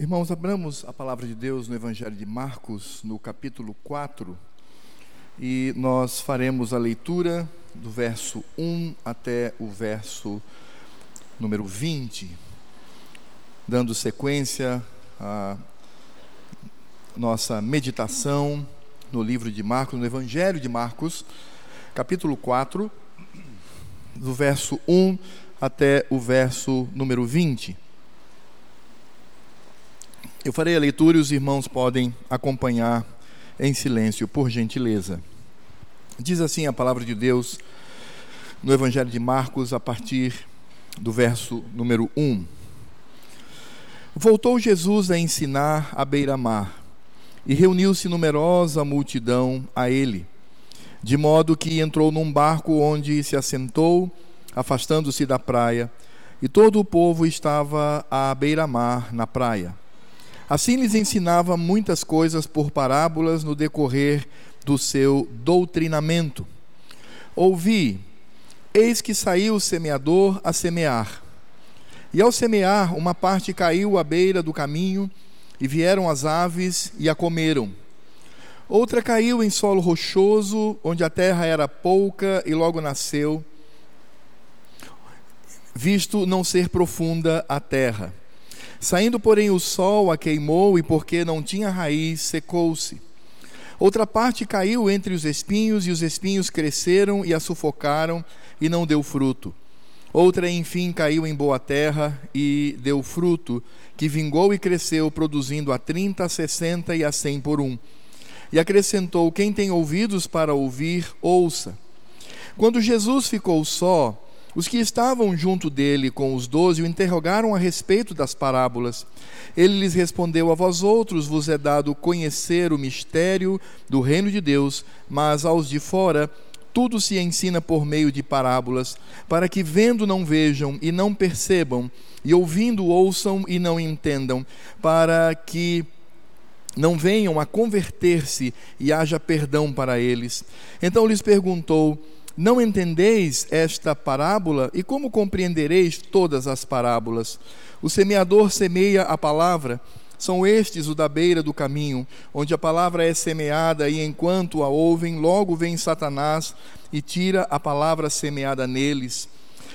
Irmãos, abramos a palavra de Deus no Evangelho de Marcos, no capítulo 4, e nós faremos a leitura do verso 1 até o verso número 20, dando sequência à nossa meditação no livro de Marcos, no Evangelho de Marcos, capítulo 4, do verso 1 até o verso número 20. Eu farei a leitura e os irmãos podem acompanhar em silêncio, por gentileza. Diz assim a palavra de Deus no Evangelho de Marcos, a partir do verso número 1. Voltou Jesus a ensinar à beira-mar, e reuniu-se numerosa multidão a ele, de modo que entrou num barco onde se assentou, afastando-se da praia, e todo o povo estava à beira-mar na praia. Assim lhes ensinava muitas coisas por parábolas no decorrer do seu doutrinamento. Ouvi, eis que saiu o semeador a semear. E ao semear, uma parte caiu à beira do caminho, e vieram as aves e a comeram. Outra caiu em solo rochoso, onde a terra era pouca e logo nasceu, visto não ser profunda a terra. Saindo, porém, o sol a queimou, e porque não tinha raiz, secou-se. Outra parte caiu entre os espinhos, e os espinhos cresceram e a sufocaram, e não deu fruto. Outra, enfim, caiu em boa terra e deu fruto, que vingou e cresceu, produzindo a trinta, a sessenta e a cem por um. E acrescentou: Quem tem ouvidos para ouvir, ouça. Quando Jesus ficou só, os que estavam junto dele com os doze o interrogaram a respeito das parábolas. Ele lhes respondeu: A vós outros vos é dado conhecer o mistério do reino de Deus, mas aos de fora tudo se ensina por meio de parábolas, para que vendo não vejam e não percebam, e ouvindo ouçam e não entendam, para que não venham a converter-se e haja perdão para eles. Então lhes perguntou: não entendeis esta parábola? E como compreendereis todas as parábolas? O semeador semeia a palavra. São estes o da beira do caminho, onde a palavra é semeada, e enquanto a ouvem, logo vem Satanás e tira a palavra semeada neles.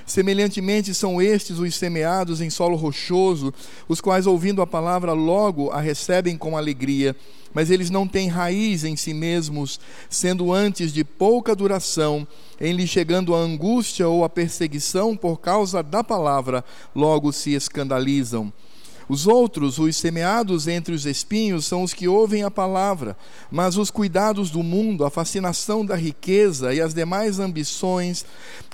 Semelhantemente, são estes os semeados em solo rochoso, os quais, ouvindo a palavra, logo a recebem com alegria, mas eles não têm raiz em si mesmos, sendo antes de pouca duração, em lhe chegando a angústia ou a perseguição por causa da palavra, logo se escandalizam. Os outros, os semeados entre os espinhos, são os que ouvem a palavra, mas os cuidados do mundo, a fascinação da riqueza e as demais ambições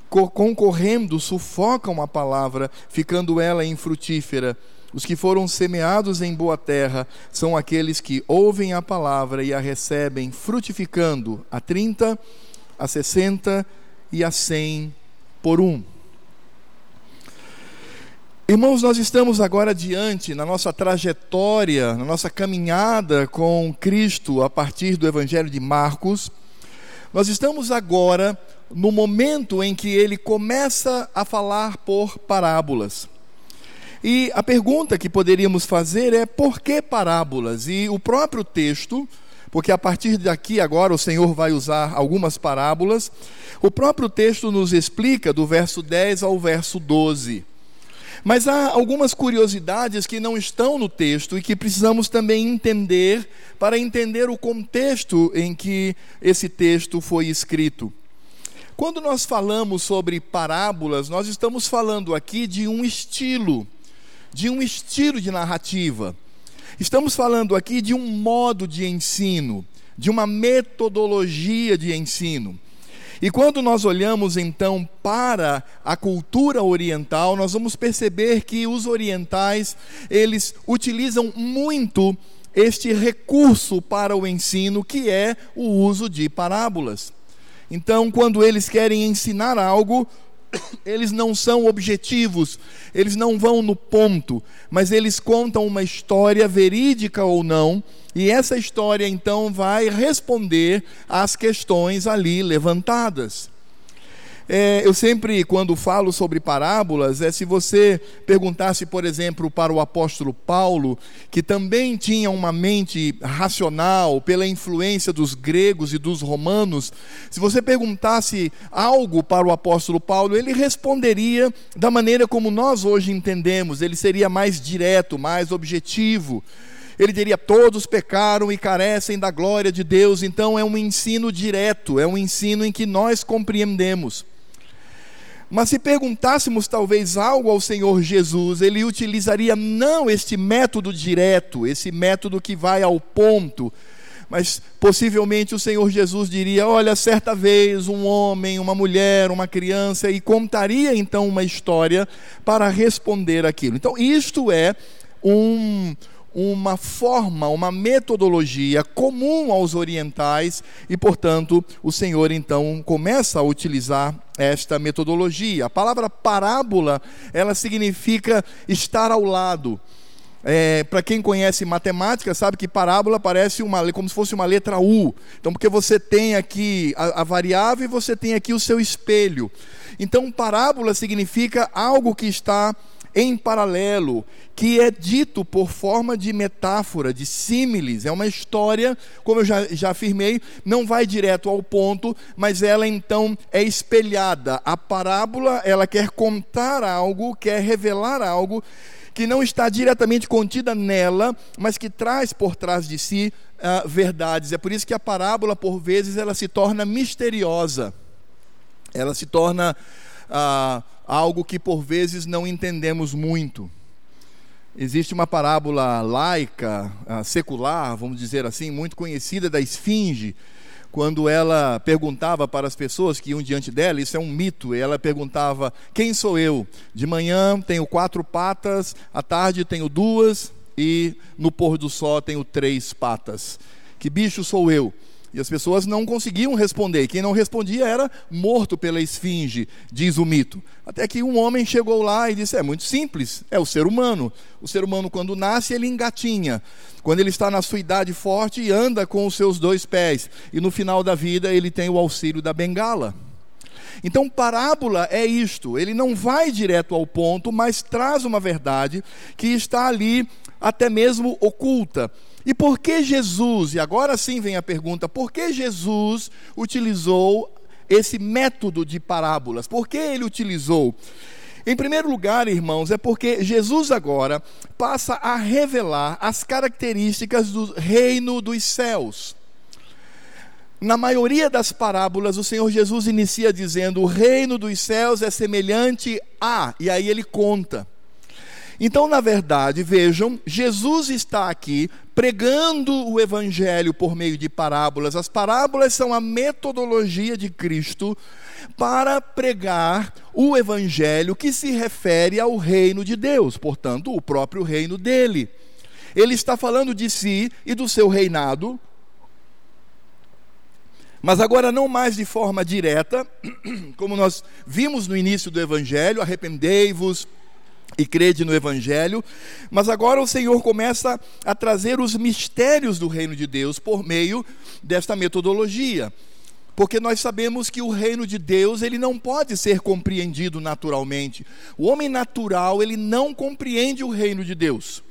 concorrendo sufocam a palavra, ficando ela infrutífera. Os que foram semeados em boa terra são aqueles que ouvem a palavra e a recebem, frutificando a 30, a 60 e a 100 por um. Irmãos, nós estamos agora diante na nossa trajetória, na nossa caminhada com Cristo a partir do Evangelho de Marcos. Nós estamos agora no momento em que ele começa a falar por parábolas. E a pergunta que poderíamos fazer é por que parábolas? E o próprio texto, porque a partir daqui agora o Senhor vai usar algumas parábolas, o próprio texto nos explica do verso 10 ao verso 12. Mas há algumas curiosidades que não estão no texto e que precisamos também entender para entender o contexto em que esse texto foi escrito. Quando nós falamos sobre parábolas, nós estamos falando aqui de um estilo, de um estilo de narrativa. Estamos falando aqui de um modo de ensino, de uma metodologia de ensino. E quando nós olhamos então para a cultura oriental, nós vamos perceber que os orientais, eles utilizam muito este recurso para o ensino, que é o uso de parábolas. Então, quando eles querem ensinar algo, eles não são objetivos, eles não vão no ponto, mas eles contam uma história verídica ou não, e essa história então vai responder às questões ali levantadas. É, eu sempre, quando falo sobre parábolas, é se você perguntasse, por exemplo, para o apóstolo Paulo, que também tinha uma mente racional pela influência dos gregos e dos romanos, se você perguntasse algo para o apóstolo Paulo, ele responderia da maneira como nós hoje entendemos, ele seria mais direto, mais objetivo ele diria: todos pecaram e carecem da glória de Deus. Então é um ensino direto, é um ensino em que nós compreendemos. Mas se perguntássemos talvez algo ao Senhor Jesus, ele utilizaria não este método direto, esse método que vai ao ponto, mas possivelmente o Senhor Jesus diria: Olha, certa vez um homem, uma mulher, uma criança, e contaria então uma história para responder aquilo. Então, isto é um, uma forma, uma metodologia comum aos orientais e, portanto, o Senhor então começa a utilizar esta metodologia. A palavra parábola, ela significa estar ao lado. É, para quem conhece matemática, sabe que parábola parece uma, como se fosse uma letra U. Então, porque você tem aqui a, a variável e você tem aqui o seu espelho. Então, parábola significa algo que está em paralelo, que é dito por forma de metáfora, de símiles. É uma história, como eu já, já afirmei, não vai direto ao ponto, mas ela então é espelhada. A parábola, ela quer contar algo, quer revelar algo que não está diretamente contida nela, mas que traz por trás de si uh, verdades. É por isso que a parábola, por vezes, ela se torna misteriosa. Ela se torna ah, algo que por vezes não entendemos muito. Existe uma parábola laica, ah, secular, vamos dizer assim, muito conhecida da esfinge, quando ela perguntava para as pessoas que iam diante dela, isso é um mito, ela perguntava: Quem sou eu? De manhã tenho quatro patas, à tarde tenho duas e no pôr do sol tenho três patas. Que bicho sou eu? E as pessoas não conseguiam responder. Quem não respondia era morto pela esfinge, diz o mito. Até que um homem chegou lá e disse: É muito simples, é o ser humano. O ser humano, quando nasce, ele engatinha. Quando ele está na sua idade forte, anda com os seus dois pés. E no final da vida, ele tem o auxílio da bengala. Então, parábola é isto: ele não vai direto ao ponto, mas traz uma verdade que está ali, até mesmo oculta. E por que Jesus, e agora sim vem a pergunta, por que Jesus utilizou esse método de parábolas? Por que ele utilizou? Em primeiro lugar, irmãos, é porque Jesus agora passa a revelar as características do reino dos céus. Na maioria das parábolas, o Senhor Jesus inicia dizendo: O reino dos céus é semelhante a, e aí ele conta. Então, na verdade, vejam, Jesus está aqui pregando o evangelho por meio de parábolas. As parábolas são a metodologia de Cristo para pregar o evangelho que se refere ao reino de Deus, portanto, o próprio reino dele. Ele está falando de si e do seu reinado, mas agora não mais de forma direta, como nós vimos no início do evangelho, arrependei-vos, e crede no Evangelho, mas agora o Senhor começa a trazer os mistérios do reino de Deus por meio desta metodologia. Porque nós sabemos que o reino de Deus, ele não pode ser compreendido naturalmente. O homem natural, ele não compreende o reino de Deus.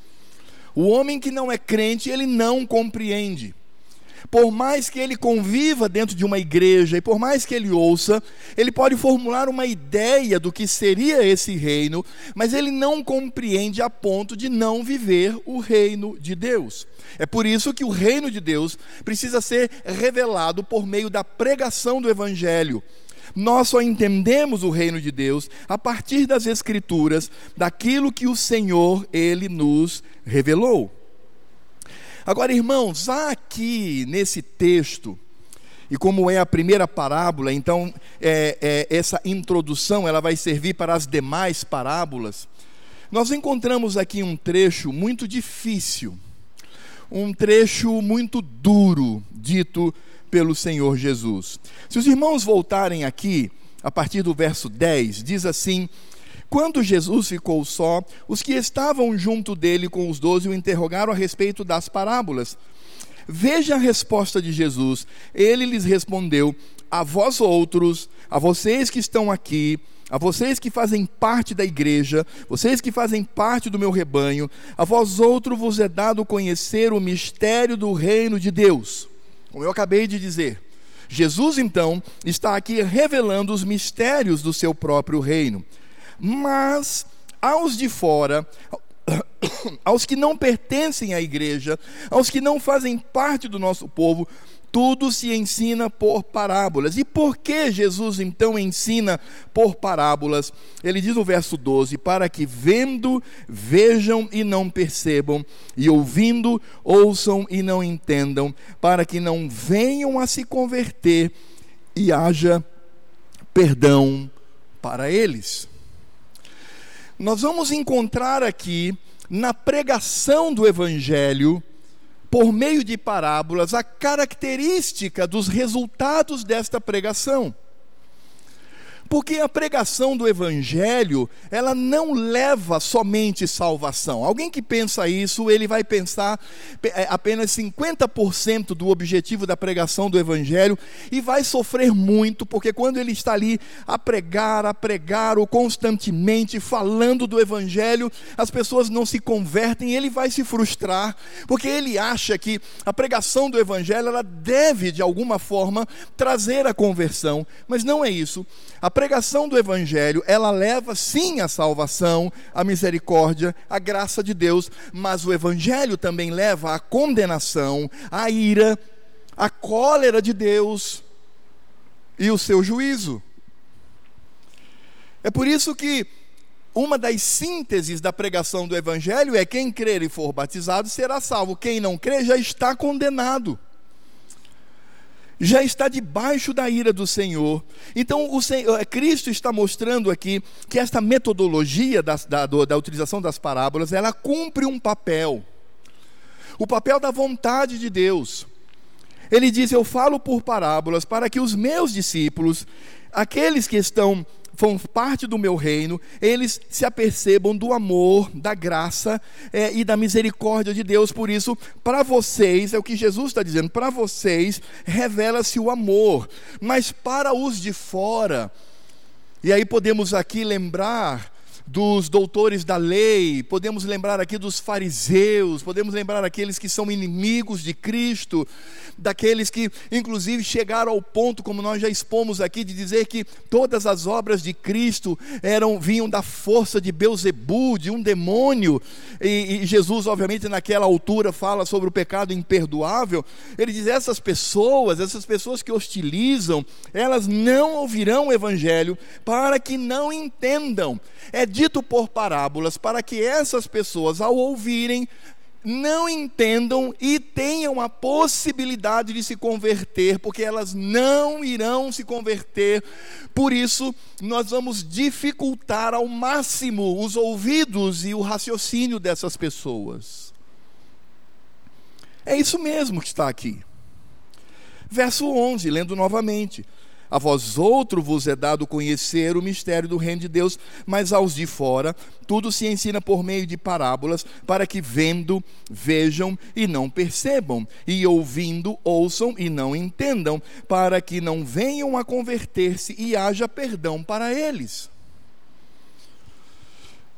O homem que não é crente, ele não compreende por mais que ele conviva dentro de uma igreja e por mais que ele ouça, ele pode formular uma ideia do que seria esse reino, mas ele não compreende a ponto de não viver o reino de Deus. É por isso que o reino de Deus precisa ser revelado por meio da pregação do evangelho. Nós só entendemos o reino de Deus a partir das escrituras, daquilo que o Senhor ele nos revelou. Agora, irmãos, aqui nesse texto, e como é a primeira parábola, então é, é, essa introdução ela vai servir para as demais parábolas. Nós encontramos aqui um trecho muito difícil, um trecho muito duro, dito pelo Senhor Jesus. Se os irmãos voltarem aqui, a partir do verso 10, diz assim: quando Jesus ficou só, os que estavam junto dele com os doze o interrogaram a respeito das parábolas. Veja a resposta de Jesus. Ele lhes respondeu: a vós outros, a vocês que estão aqui, a vocês que fazem parte da igreja, vocês que fazem parte do meu rebanho, a vós outros vos é dado conhecer o mistério do reino de Deus. Como eu acabei de dizer, Jesus então está aqui revelando os mistérios do seu próprio reino. Mas aos de fora, aos que não pertencem à igreja, aos que não fazem parte do nosso povo, tudo se ensina por parábolas. E por que Jesus então ensina por parábolas? Ele diz no verso 12: Para que vendo, vejam e não percebam, e ouvindo, ouçam e não entendam, para que não venham a se converter e haja perdão para eles. Nós vamos encontrar aqui na pregação do Evangelho, por meio de parábolas, a característica dos resultados desta pregação. Porque a pregação do evangelho, ela não leva somente salvação. Alguém que pensa isso, ele vai pensar é, apenas 50% do objetivo da pregação do evangelho e vai sofrer muito, porque quando ele está ali a pregar, a pregar, ou constantemente falando do evangelho, as pessoas não se convertem, ele vai se frustrar, porque ele acha que a pregação do evangelho ela deve de alguma forma trazer a conversão, mas não é isso. A pregação do Evangelho, ela leva sim a salvação, a misericórdia, a graça de Deus, mas o Evangelho também leva a condenação, a ira, a cólera de Deus e o seu juízo. É por isso que uma das sínteses da pregação do Evangelho é: quem crer e for batizado será salvo, quem não crer já está condenado já está debaixo da ira do Senhor. Então, o Senhor, eh, Cristo está mostrando aqui que esta metodologia da, da, da utilização das parábolas, ela cumpre um papel. O papel da vontade de Deus. Ele diz: Eu falo por parábolas para que os meus discípulos, aqueles que estão são parte do meu reino, eles se apercebam do amor, da graça é, e da misericórdia de Deus. Por isso, para vocês, é o que Jesus está dizendo, para vocês revela-se o amor, mas para os de fora, e aí podemos aqui lembrar dos doutores da lei, podemos lembrar aqui dos fariseus, podemos lembrar aqueles que são inimigos de Cristo, daqueles que inclusive chegaram ao ponto, como nós já expomos aqui, de dizer que todas as obras de Cristo eram vinham da força de Beuzebu, de um demônio. E, e Jesus, obviamente, naquela altura fala sobre o pecado imperdoável. Ele diz: essas pessoas, essas pessoas que hostilizam, elas não ouvirão o evangelho para que não entendam. É dito por parábolas para que essas pessoas, ao ouvirem, não entendam e tenham a possibilidade de se converter, porque elas não irão se converter. Por isso, nós vamos dificultar ao máximo os ouvidos e o raciocínio dessas pessoas. É isso mesmo que está aqui. Verso 11, lendo novamente. A vós outro vos é dado conhecer o mistério do reino de Deus, mas aos de fora tudo se ensina por meio de parábolas, para que vendo, vejam e não percebam, e ouvindo, ouçam e não entendam, para que não venham a converter-se e haja perdão para eles.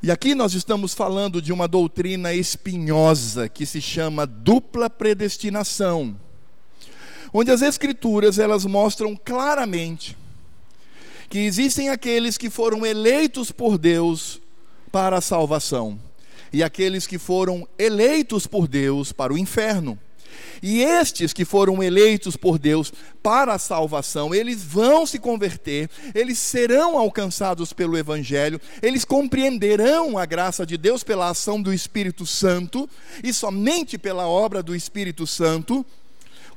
E aqui nós estamos falando de uma doutrina espinhosa que se chama dupla predestinação onde as escrituras elas mostram claramente que existem aqueles que foram eleitos por Deus para a salvação e aqueles que foram eleitos por Deus para o inferno. E estes que foram eleitos por Deus para a salvação, eles vão se converter, eles serão alcançados pelo Evangelho, eles compreenderão a graça de Deus pela ação do Espírito Santo, e somente pela obra do Espírito Santo,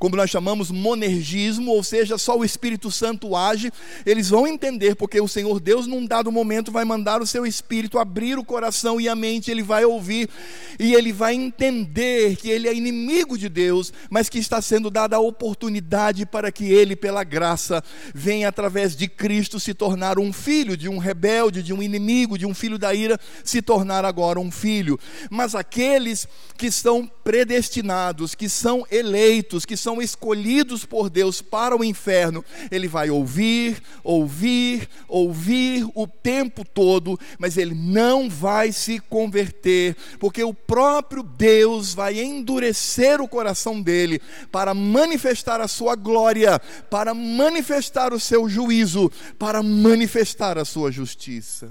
como nós chamamos monergismo, ou seja, só o Espírito Santo age, eles vão entender, porque o Senhor Deus, num dado momento, vai mandar o seu Espírito abrir o coração e a mente, ele vai ouvir e ele vai entender que ele é inimigo de Deus, mas que está sendo dada a oportunidade para que ele, pela graça, venha através de Cristo se tornar um filho de um rebelde, de um inimigo, de um filho da ira, se tornar agora um filho. Mas aqueles que são predestinados, que são eleitos, que são são escolhidos por Deus para o inferno, ele vai ouvir, ouvir, ouvir o tempo todo, mas ele não vai se converter, porque o próprio Deus vai endurecer o coração dele para manifestar a sua glória, para manifestar o seu juízo, para manifestar a sua justiça.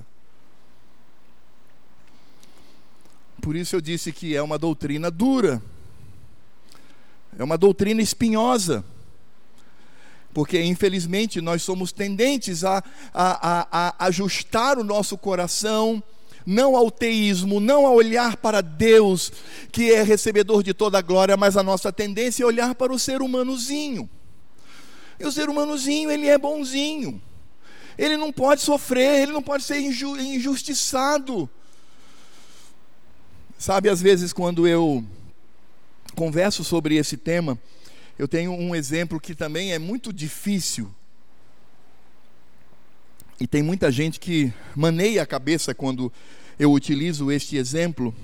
Por isso eu disse que é uma doutrina dura, é uma doutrina espinhosa, porque infelizmente nós somos tendentes a, a, a, a ajustar o nosso coração não ao teísmo, não a olhar para Deus, que é recebedor de toda a glória, mas a nossa tendência é olhar para o ser humanozinho. E o ser humanozinho, ele é bonzinho. Ele não pode sofrer, ele não pode ser injustiçado. Sabe, às vezes, quando eu converso sobre esse tema, eu tenho um exemplo que também é muito difícil. E tem muita gente que maneia a cabeça quando eu utilizo este exemplo.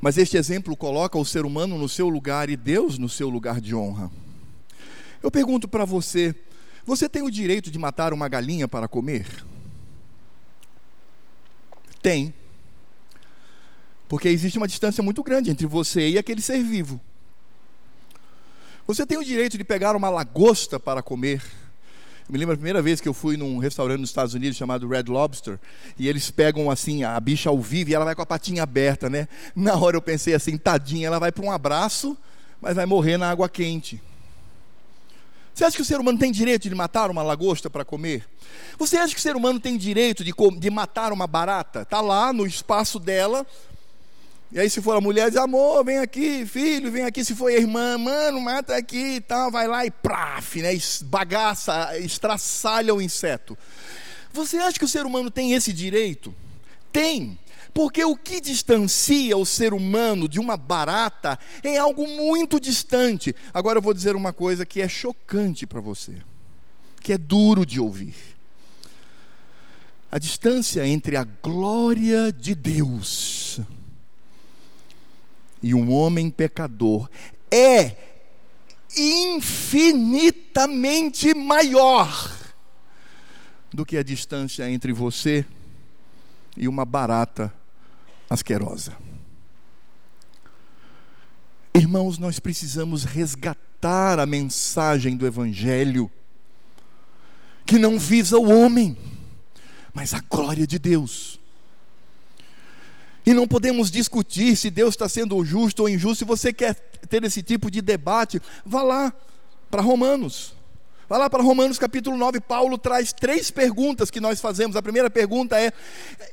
Mas este exemplo coloca o ser humano no seu lugar e Deus no seu lugar de honra. Eu pergunto para você: você tem o direito de matar uma galinha para comer? Tem. Porque existe uma distância muito grande entre você e aquele ser vivo. Você tem o direito de pegar uma lagosta para comer. Eu me lembro a primeira vez que eu fui num restaurante nos Estados Unidos chamado Red Lobster, e eles pegam assim a bicha ao vivo e ela vai com a patinha aberta, né? Na hora eu pensei assim, tadinha, ela vai para um abraço, mas vai morrer na água quente. Você acha que o ser humano tem direito de matar uma lagosta para comer? Você acha que o ser humano tem direito de, de matar uma barata? Está lá no espaço dela, e aí, se for a mulher, diz: amor, vem aqui, filho, vem aqui. Se for a irmã, mano, mata aqui e tal, vai lá e praf, né? Bagaça, estraçalha o inseto. Você acha que o ser humano tem esse direito? Tem. Porque o que distancia o ser humano de uma barata é algo muito distante. Agora eu vou dizer uma coisa que é chocante para você, que é duro de ouvir. A distância entre a glória de Deus e um homem pecador é infinitamente maior do que a distância entre você e uma barata asquerosa. Irmãos, nós precisamos resgatar a mensagem do Evangelho, que não visa o homem, mas a glória de Deus. E não podemos discutir se Deus está sendo justo ou injusto. Se você quer ter esse tipo de debate, vá lá para Romanos. Vá lá para Romanos capítulo 9, Paulo traz três perguntas que nós fazemos. A primeira pergunta é: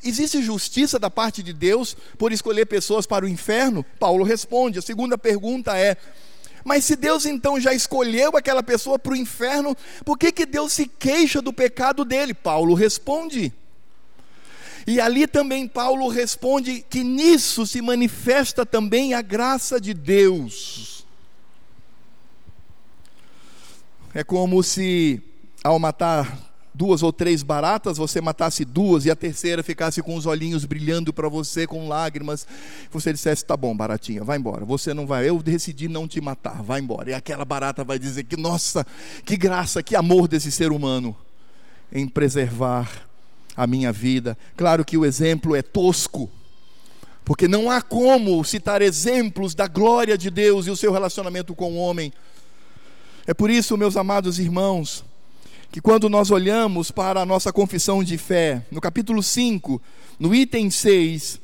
existe justiça da parte de Deus por escolher pessoas para o inferno? Paulo responde. A segunda pergunta é: mas se Deus então já escolheu aquela pessoa para o inferno, por que, que Deus se queixa do pecado dele? Paulo responde. E ali também Paulo responde que nisso se manifesta também a graça de Deus. É como se ao matar duas ou três baratas, você matasse duas e a terceira ficasse com os olhinhos brilhando para você com lágrimas. Você dissesse: "Tá bom, baratinha, vai embora. Você não vai. Eu decidi não te matar. Vai embora". E aquela barata vai dizer que nossa, que graça, que amor desse ser humano em preservar a minha vida. Claro que o exemplo é tosco, porque não há como citar exemplos da glória de Deus e o seu relacionamento com o homem. É por isso, meus amados irmãos, que quando nós olhamos para a nossa confissão de fé, no capítulo 5, no item 6,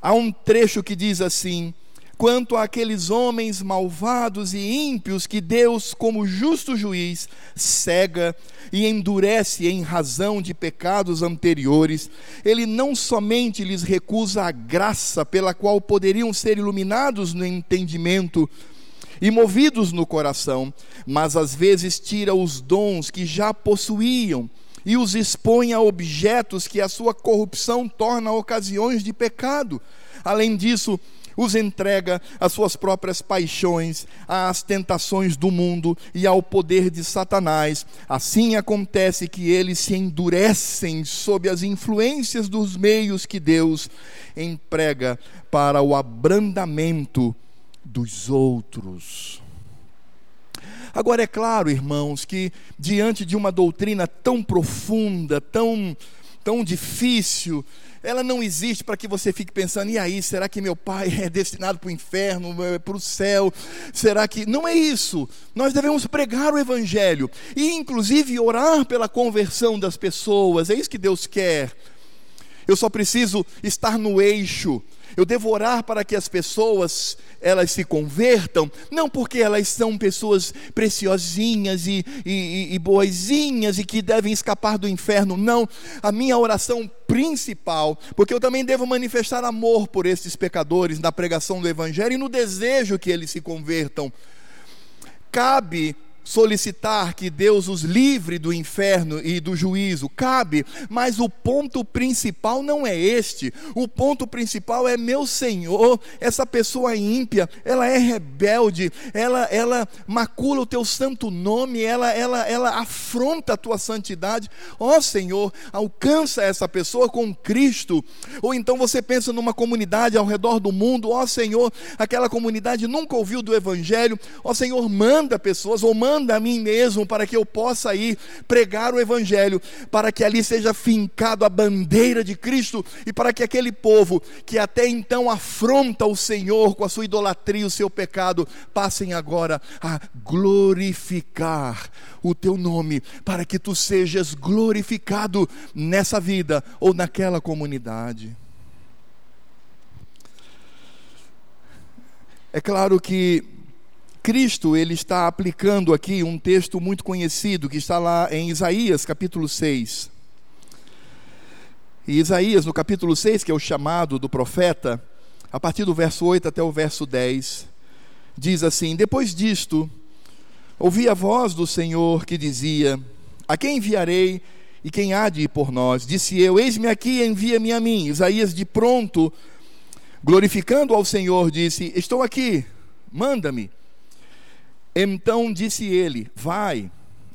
há um trecho que diz assim: quanto àqueles homens malvados e ímpios que Deus, como justo juiz, cega e endurece em razão de pecados anteriores, ele não somente lhes recusa a graça pela qual poderiam ser iluminados no entendimento e movidos no coração, mas às vezes tira os dons que já possuíam e os expõe a objetos que a sua corrupção torna ocasiões de pecado. Além disso, os entrega às suas próprias paixões, às tentações do mundo e ao poder de Satanás. Assim acontece que eles se endurecem sob as influências dos meios que Deus emprega para o abrandamento dos outros. Agora, é claro, irmãos, que diante de uma doutrina tão profunda, tão, tão difícil, ela não existe para que você fique pensando, e aí, será que meu pai é destinado para o inferno, é, para o céu? Será que. Não é isso. Nós devemos pregar o Evangelho e, inclusive, orar pela conversão das pessoas. É isso que Deus quer. Eu só preciso estar no eixo eu devo orar para que as pessoas elas se convertam, não porque elas são pessoas preciosinhas e, e, e boazinhas e que devem escapar do inferno, não. A minha oração principal, porque eu também devo manifestar amor por esses pecadores na pregação do Evangelho e no desejo que eles se convertam. Cabe solicitar que Deus os livre do inferno e do juízo, cabe, mas o ponto principal não é este. O ponto principal é meu Senhor, essa pessoa ímpia, ela é rebelde, ela ela macula o teu santo nome, ela ela ela afronta a tua santidade. Ó oh, Senhor, alcança essa pessoa com Cristo. Ou então você pensa numa comunidade ao redor do mundo, ó oh, Senhor, aquela comunidade nunca ouviu do evangelho. Ó oh, Senhor, manda pessoas ou manda manda a mim mesmo para que eu possa ir pregar o Evangelho, para que ali seja fincado a bandeira de Cristo e para que aquele povo que até então afronta o Senhor com a sua idolatria o seu pecado, passem agora a glorificar o teu nome, para que tu sejas glorificado nessa vida ou naquela comunidade. É claro que Cristo, ele está aplicando aqui um texto muito conhecido que está lá em Isaías, capítulo 6. E Isaías, no capítulo 6, que é o chamado do profeta, a partir do verso 8 até o verso 10, diz assim: Depois disto, ouvi a voz do Senhor que dizia: A quem enviarei e quem há de ir por nós? Disse eu: Eis-me aqui, envia-me a mim. Isaías, de pronto, glorificando ao Senhor, disse: Estou aqui, manda-me. Então disse ele: Vai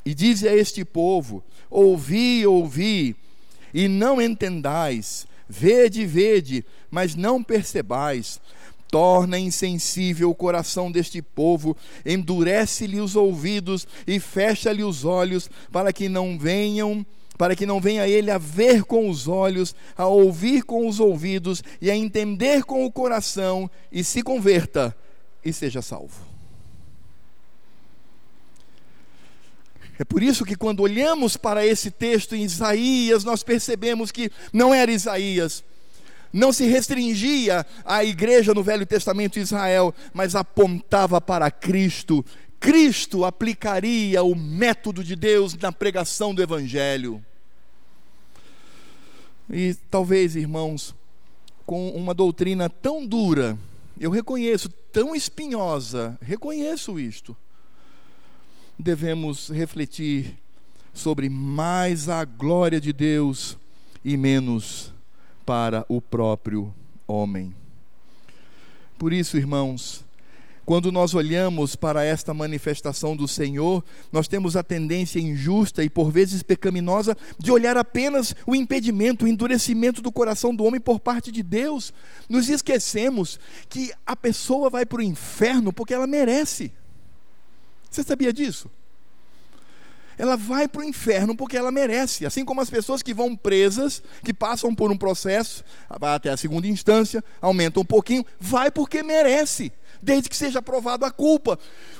e dize a este povo: Ouvi, ouvi, e não entendais, vede, vede, mas não percebais. Torna insensível o coração deste povo, endurece-lhe os ouvidos e fecha-lhe os olhos, para que não venham para que não venha ele a ver com os olhos, a ouvir com os ouvidos e a entender com o coração, e se converta e seja salvo. É por isso que quando olhamos para esse texto em Isaías, nós percebemos que não era Isaías, não se restringia à igreja no Velho Testamento de Israel, mas apontava para Cristo. Cristo aplicaria o método de Deus na pregação do Evangelho. E talvez, irmãos, com uma doutrina tão dura, eu reconheço, tão espinhosa, reconheço isto devemos refletir sobre mais a glória de Deus e menos para o próprio homem. Por isso, irmãos, quando nós olhamos para esta manifestação do Senhor, nós temos a tendência injusta e por vezes pecaminosa de olhar apenas o impedimento, o endurecimento do coração do homem por parte de Deus. Nos esquecemos que a pessoa vai para o inferno porque ela merece. Você sabia disso? Ela vai para o inferno porque ela merece. Assim como as pessoas que vão presas, que passam por um processo, vai até a segunda instância, aumenta um pouquinho, vai porque merece, desde que seja provado a culpa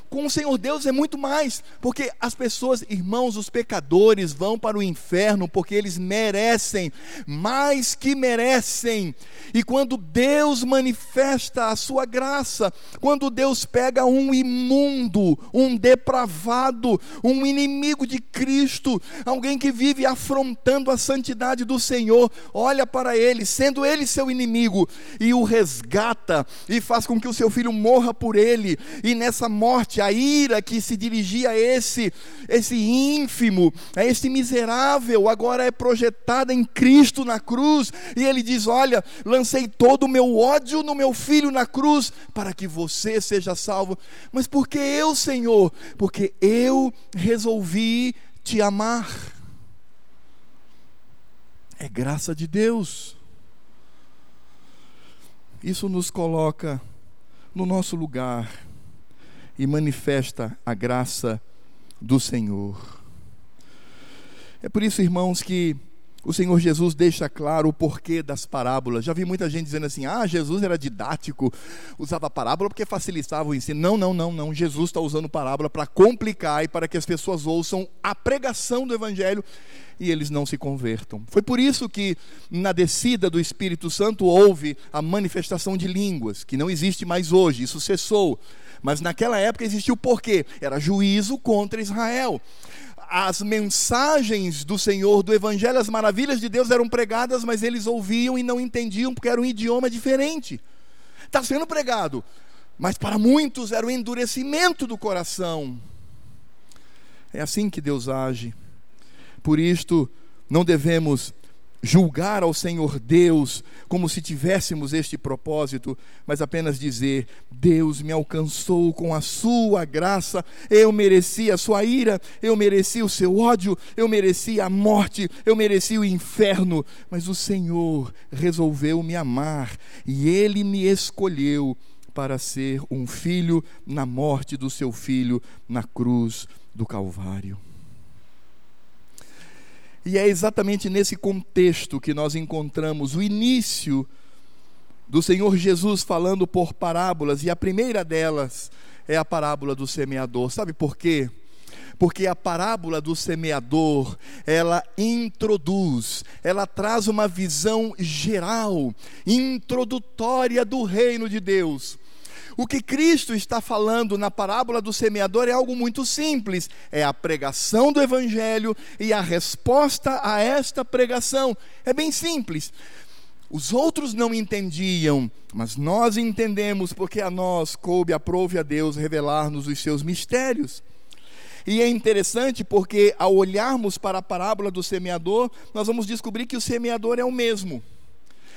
com o Senhor Deus é muito mais, porque as pessoas, irmãos, os pecadores vão para o inferno porque eles merecem, mais que merecem. E quando Deus manifesta a sua graça, quando Deus pega um imundo, um depravado, um inimigo de Cristo, alguém que vive afrontando a santidade do Senhor, olha para ele, sendo ele seu inimigo, e o resgata e faz com que o seu filho morra por ele, e nessa morte a ira que se dirigia a esse, esse ínfimo, a esse miserável, agora é projetada em Cristo na cruz, e ele diz: Olha, lancei todo o meu ódio no meu filho na cruz, para que você seja salvo. Mas por que eu, Senhor? Porque eu resolvi te amar. É graça de Deus. Isso nos coloca no nosso lugar e manifesta a graça do Senhor. É por isso, irmãos, que o Senhor Jesus deixa claro o porquê das parábolas. Já vi muita gente dizendo assim: ah, Jesus era didático, usava parábola porque facilitava o ensino. Não, não, não, não. Jesus está usando parábola para complicar e para que as pessoas ouçam a pregação do Evangelho e eles não se convertam. Foi por isso que na descida do Espírito Santo houve a manifestação de línguas, que não existe mais hoje, isso cessou. Mas naquela época existiu o porquê? Era juízo contra Israel as mensagens do Senhor, do Evangelho, as maravilhas de Deus eram pregadas, mas eles ouviam e não entendiam porque era um idioma diferente. Está sendo pregado, mas para muitos era o endurecimento do coração. É assim que Deus age. Por isto, não devemos julgar ao Senhor Deus como se tivéssemos este propósito, mas apenas dizer: Deus me alcançou com a sua graça, eu mereci a sua ira, eu mereci o seu ódio, eu mereci a morte, eu mereci o inferno, mas o Senhor resolveu me amar e ele me escolheu para ser um filho na morte do seu filho na cruz do Calvário. E é exatamente nesse contexto que nós encontramos o início do Senhor Jesus falando por parábolas, e a primeira delas é a parábola do semeador. Sabe por quê? Porque a parábola do semeador, ela introduz, ela traz uma visão geral, introdutória do reino de Deus o que Cristo está falando na parábola do semeador é algo muito simples: é a pregação do Evangelho e a resposta a esta pregação. É bem simples. Os outros não entendiam, mas nós entendemos porque a nós coube, aprove a Deus revelar-nos os seus mistérios. E é interessante porque ao olharmos para a parábola do semeador, nós vamos descobrir que o semeador é o mesmo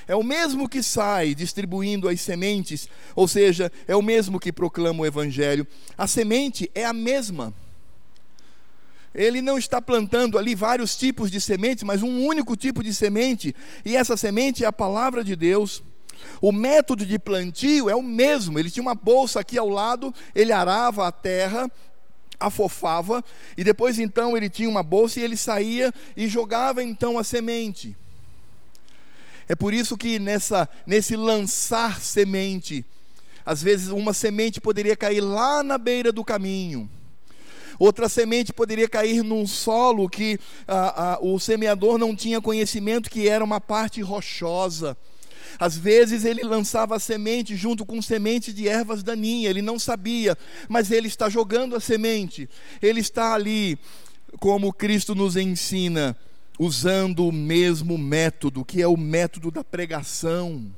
é o mesmo que sai distribuindo as sementes, ou seja, é o mesmo que proclama o Evangelho. A semente é a mesma. Ele não está plantando ali vários tipos de sementes, mas um único tipo de semente, e essa semente é a palavra de Deus. O método de plantio é o mesmo. Ele tinha uma bolsa aqui ao lado, ele arava a terra, afofava, e depois então ele tinha uma bolsa e ele saía e jogava então a semente. É por isso que nessa, nesse lançar semente, às vezes uma semente poderia cair lá na beira do caminho. Outra semente poderia cair num solo que o semeador não tinha conhecimento que era uma parte rochosa. Às vezes ele lançava a semente junto com sementes de ervas daninhas, ele não sabia, mas ele está jogando a semente, ele está ali, como Cristo nos ensina, usando o mesmo método, que é o método da pregação.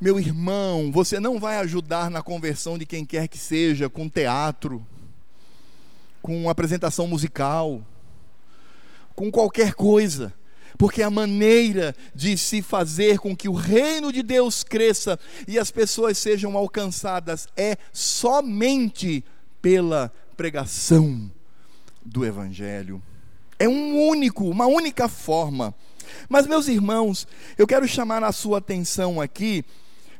Meu irmão, você não vai ajudar na conversão de quem quer que seja com teatro, com apresentação musical, com qualquer coisa, porque a maneira de se fazer com que o reino de Deus cresça e as pessoas sejam alcançadas é somente pela pregação do Evangelho. É um único, uma única forma. Mas, meus irmãos, eu quero chamar a sua atenção aqui,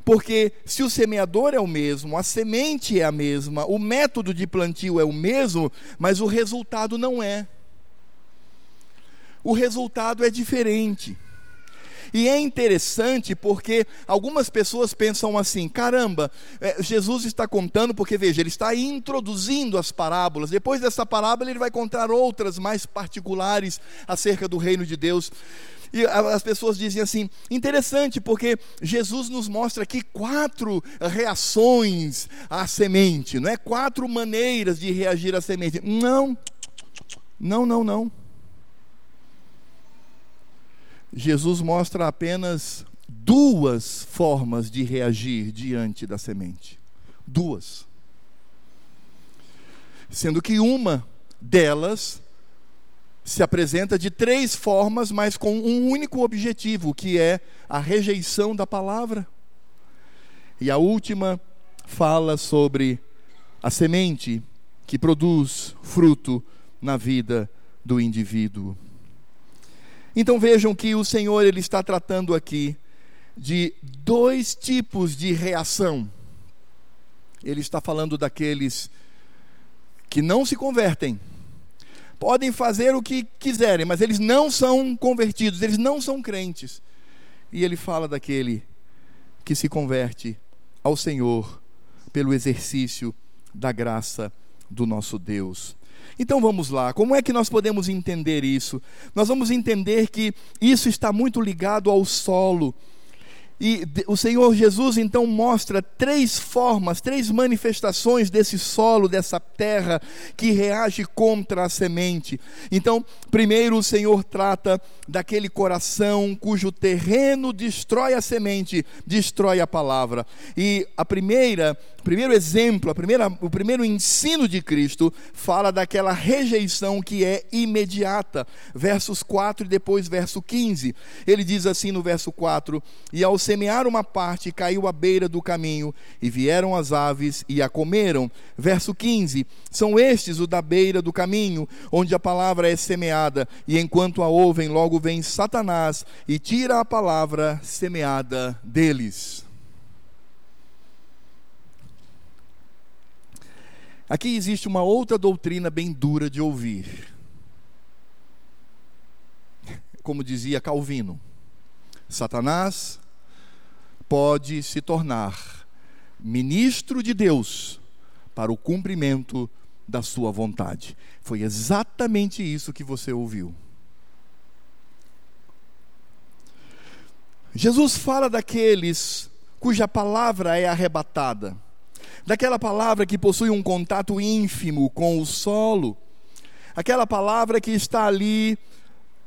porque se o semeador é o mesmo, a semente é a mesma, o método de plantio é o mesmo, mas o resultado não é. O resultado é diferente. E é interessante porque algumas pessoas pensam assim: caramba, é, Jesus está contando, porque veja, ele está introduzindo as parábolas. Depois dessa parábola, ele vai contar outras mais particulares acerca do reino de Deus. E as pessoas dizem assim: interessante, porque Jesus nos mostra aqui quatro reações à semente, não é? Quatro maneiras de reagir à semente. Não, não, não, não. Jesus mostra apenas duas formas de reagir diante da semente. Duas. Sendo que uma delas se apresenta de três formas, mas com um único objetivo, que é a rejeição da palavra. E a última fala sobre a semente que produz fruto na vida do indivíduo. Então vejam que o Senhor ele está tratando aqui de dois tipos de reação. Ele está falando daqueles que não se convertem, podem fazer o que quiserem, mas eles não são convertidos, eles não são crentes. E ele fala daquele que se converte ao Senhor pelo exercício da graça do nosso Deus. Então vamos lá, como é que nós podemos entender isso? Nós vamos entender que isso está muito ligado ao solo e o Senhor Jesus então mostra três formas, três manifestações desse solo, dessa terra que reage contra a semente. Então, primeiro o Senhor trata daquele coração cujo terreno destrói a semente, destrói a palavra. E a primeira, primeiro exemplo, a primeira, o primeiro ensino de Cristo fala daquela rejeição que é imediata. Versos 4 e depois verso 15. Ele diz assim no verso 4: "E ao semear uma parte, caiu à beira do caminho, e vieram as aves e a comeram. Verso 15: São estes o da beira do caminho, onde a palavra é semeada, e enquanto a ouvem, logo vem Satanás e tira a palavra semeada deles. Aqui existe uma outra doutrina bem dura de ouvir. Como dizia Calvino, Satanás pode se tornar ministro de Deus para o cumprimento da sua vontade. Foi exatamente isso que você ouviu. Jesus fala daqueles cuja palavra é arrebatada, daquela palavra que possui um contato ínfimo com o solo, aquela palavra que está ali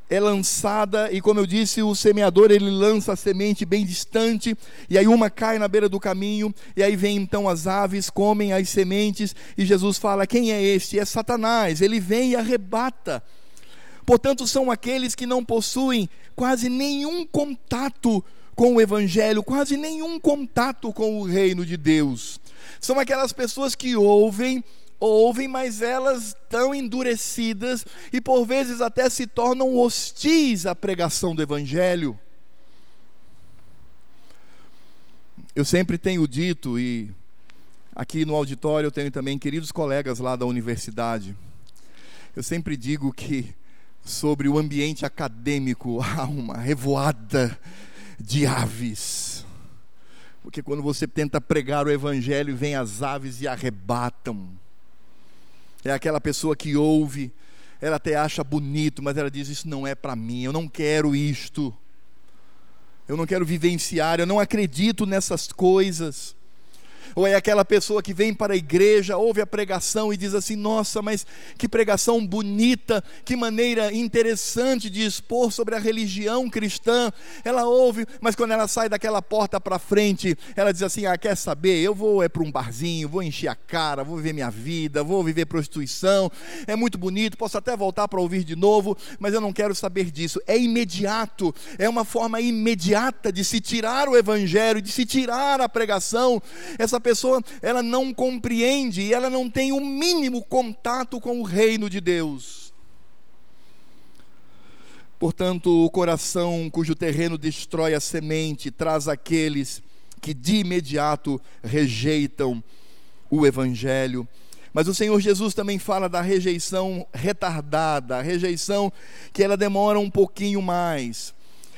é lançada e como eu disse, o semeador ele lança a semente bem distante e aí uma cai na beira do caminho e aí vem então as aves comem as sementes e Jesus fala: "Quem é este? É Satanás. Ele vem e arrebata". Portanto, são aqueles que não possuem quase nenhum contato com o evangelho, quase nenhum contato com o reino de Deus. São aquelas pessoas que ouvem ouvem, mas elas estão endurecidas e por vezes até se tornam hostis à pregação do Evangelho. Eu sempre tenho dito, e aqui no auditório eu tenho também queridos colegas lá da universidade, eu sempre digo que sobre o ambiente acadêmico há uma revoada de aves. Porque quando você tenta pregar o evangelho, vem as aves e arrebatam. É aquela pessoa que ouve, ela até acha bonito, mas ela diz: Isso não é para mim, eu não quero isto. Eu não quero vivenciar, eu não acredito nessas coisas. Ou é aquela pessoa que vem para a igreja, ouve a pregação e diz assim: nossa, mas que pregação bonita, que maneira interessante de expor sobre a religião cristã. Ela ouve, mas quando ela sai daquela porta para frente, ela diz assim: ah, quer saber? Eu vou é para um barzinho, vou encher a cara, vou viver minha vida, vou viver prostituição. É muito bonito, posso até voltar para ouvir de novo, mas eu não quero saber disso. É imediato, é uma forma imediata de se tirar o evangelho, de se tirar a pregação. Essa pessoa ela não compreende e ela não tem o mínimo contato com o reino de Deus. Portanto, o coração cujo terreno destrói a semente traz aqueles que de imediato rejeitam o evangelho. Mas o Senhor Jesus também fala da rejeição retardada, a rejeição que ela demora um pouquinho mais.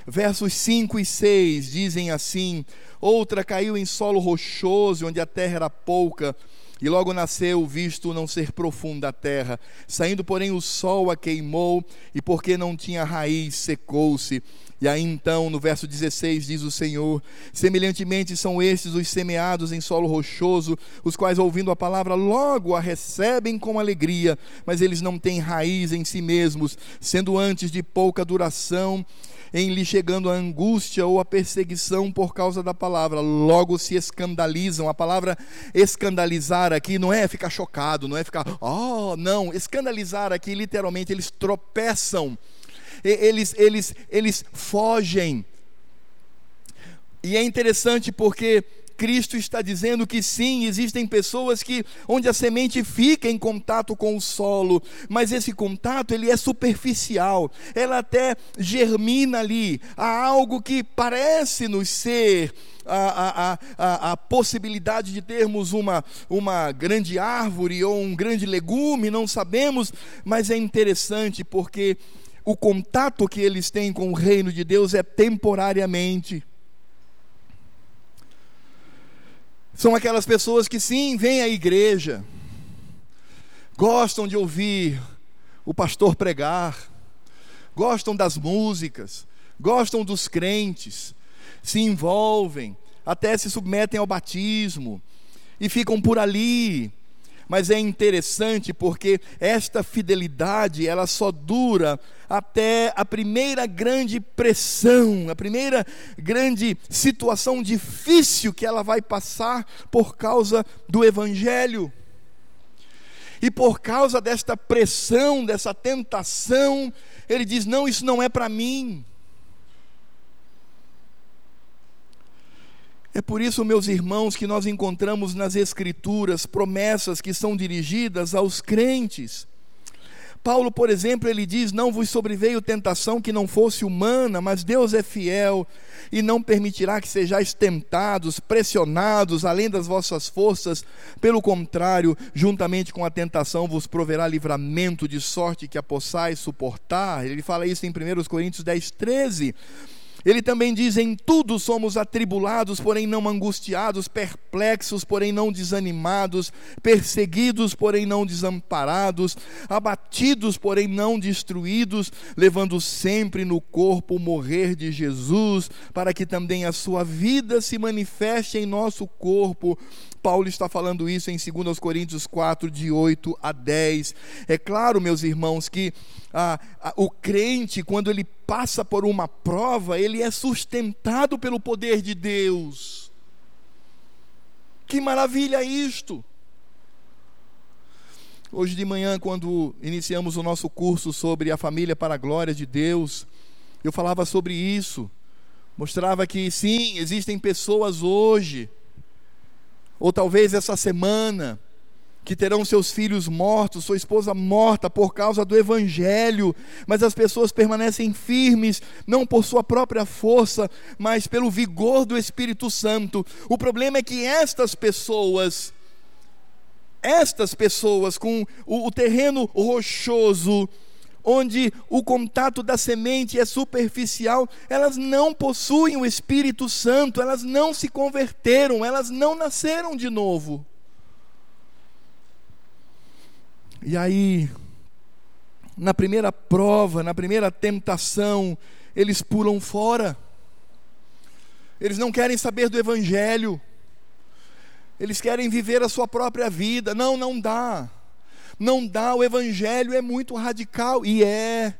Versos 5 e 6 dizem assim: Outra caiu em solo rochoso, onde a terra era pouca, e logo nasceu, visto não ser profunda a terra. Saindo, porém, o sol a queimou, e porque não tinha raiz, secou-se. E aí então, no verso 16, diz o Senhor: Semelhantemente são estes os semeados em solo rochoso, os quais, ouvindo a palavra, logo a recebem com alegria, mas eles não têm raiz em si mesmos, sendo antes de pouca duração em lhe chegando a angústia ou a perseguição por causa da palavra, logo se escandalizam. A palavra escandalizar aqui não é ficar chocado, não é ficar, oh, não, escandalizar aqui literalmente eles tropeçam. Eles eles eles fogem. E é interessante porque Cristo está dizendo que sim, existem pessoas que onde a semente fica em contato com o solo, mas esse contato ele é superficial. Ela até germina ali, há algo que parece nos ser a, a, a, a, possibilidade de termos uma, uma grande árvore ou um grande legume, não sabemos, mas é interessante porque o contato que eles têm com o reino de Deus é temporariamente. São aquelas pessoas que sim, vêm à igreja, gostam de ouvir o pastor pregar, gostam das músicas, gostam dos crentes, se envolvem, até se submetem ao batismo e ficam por ali. Mas é interessante porque esta fidelidade, ela só dura até a primeira grande pressão, a primeira grande situação difícil que ela vai passar por causa do evangelho. E por causa desta pressão, dessa tentação, ele diz: Não, isso não é para mim. É por isso, meus irmãos, que nós encontramos nas Escrituras promessas que são dirigidas aos crentes. Paulo, por exemplo, ele diz: Não vos sobreveio tentação que não fosse humana, mas Deus é fiel e não permitirá que sejais tentados, pressionados além das vossas forças. Pelo contrário, juntamente com a tentação vos proverá livramento de sorte que a possais suportar. Ele fala isso em 1 Coríntios 10, 13. Ele também diz: Em tudo somos atribulados, porém não angustiados, perplexos, porém não desanimados, perseguidos, porém não desamparados, abatidos, porém não destruídos, levando sempre no corpo o morrer de Jesus, para que também a sua vida se manifeste em nosso corpo. Paulo está falando isso em 2 Coríntios 4, de 8 a 10. É claro, meus irmãos, que ah, ah, o crente, quando ele passa por uma prova, ele é sustentado pelo poder de Deus. Que maravilha isto! Hoje de manhã, quando iniciamos o nosso curso sobre a família para a glória de Deus, eu falava sobre isso. Mostrava que sim, existem pessoas hoje, ou talvez essa semana, que terão seus filhos mortos, sua esposa morta por causa do evangelho, mas as pessoas permanecem firmes, não por sua própria força, mas pelo vigor do Espírito Santo. O problema é que estas pessoas, estas pessoas com o, o terreno rochoso, onde o contato da semente é superficial, elas não possuem o Espírito Santo, elas não se converteram, elas não nasceram de novo. E aí, na primeira prova, na primeira tentação, eles pulam fora. Eles não querem saber do Evangelho. Eles querem viver a sua própria vida. Não, não dá. Não dá. O Evangelho é muito radical. E é.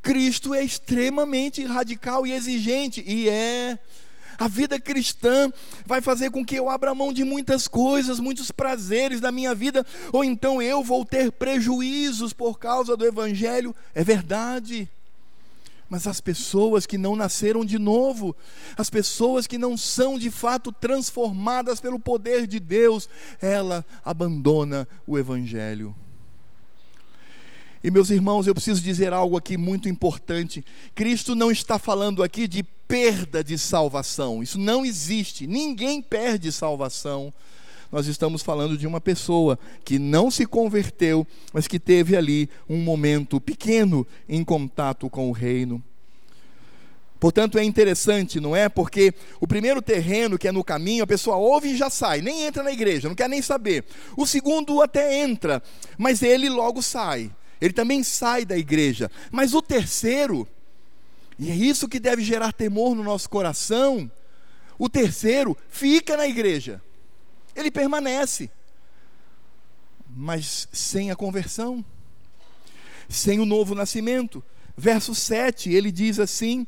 Cristo é extremamente radical e exigente. E é. A vida cristã vai fazer com que eu abra mão de muitas coisas, muitos prazeres da minha vida, ou então eu vou ter prejuízos por causa do Evangelho. É verdade. Mas as pessoas que não nasceram de novo, as pessoas que não são de fato transformadas pelo poder de Deus, ela abandona o Evangelho. E meus irmãos, eu preciso dizer algo aqui muito importante. Cristo não está falando aqui de perda de salvação. Isso não existe. Ninguém perde salvação. Nós estamos falando de uma pessoa que não se converteu, mas que teve ali um momento pequeno em contato com o reino. Portanto, é interessante, não é? Porque o primeiro terreno que é no caminho, a pessoa ouve e já sai, nem entra na igreja, não quer nem saber. O segundo até entra, mas ele logo sai ele também sai da igreja. Mas o terceiro, e é isso que deve gerar temor no nosso coração, o terceiro fica na igreja, ele permanece, mas sem a conversão, sem o novo nascimento. Verso 7, ele diz assim: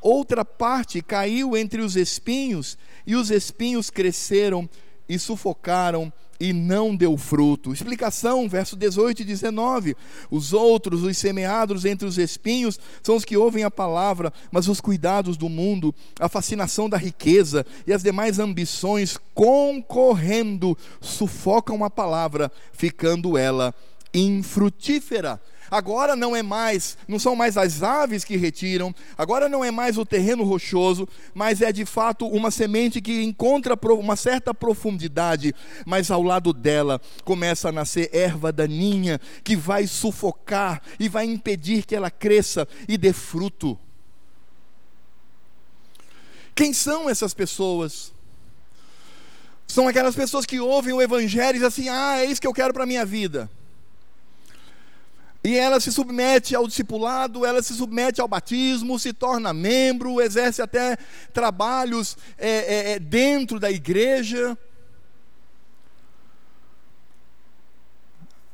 Outra parte caiu entre os espinhos, e os espinhos cresceram e sufocaram e não deu fruto. Explicação, verso 18 e 19. Os outros, os semeados entre os espinhos, são os que ouvem a palavra, mas os cuidados do mundo, a fascinação da riqueza e as demais ambições concorrendo sufocam a palavra, ficando ela infrutífera. Agora não é mais, não são mais as aves que retiram, agora não é mais o terreno rochoso, mas é de fato uma semente que encontra uma certa profundidade, mas ao lado dela começa a nascer erva daninha que vai sufocar e vai impedir que ela cresça e dê fruto. Quem são essas pessoas? São aquelas pessoas que ouvem o evangelho e dizem assim: "Ah, é isso que eu quero para minha vida". E ela se submete ao discipulado, ela se submete ao batismo, se torna membro, exerce até trabalhos é, é, é, dentro da igreja.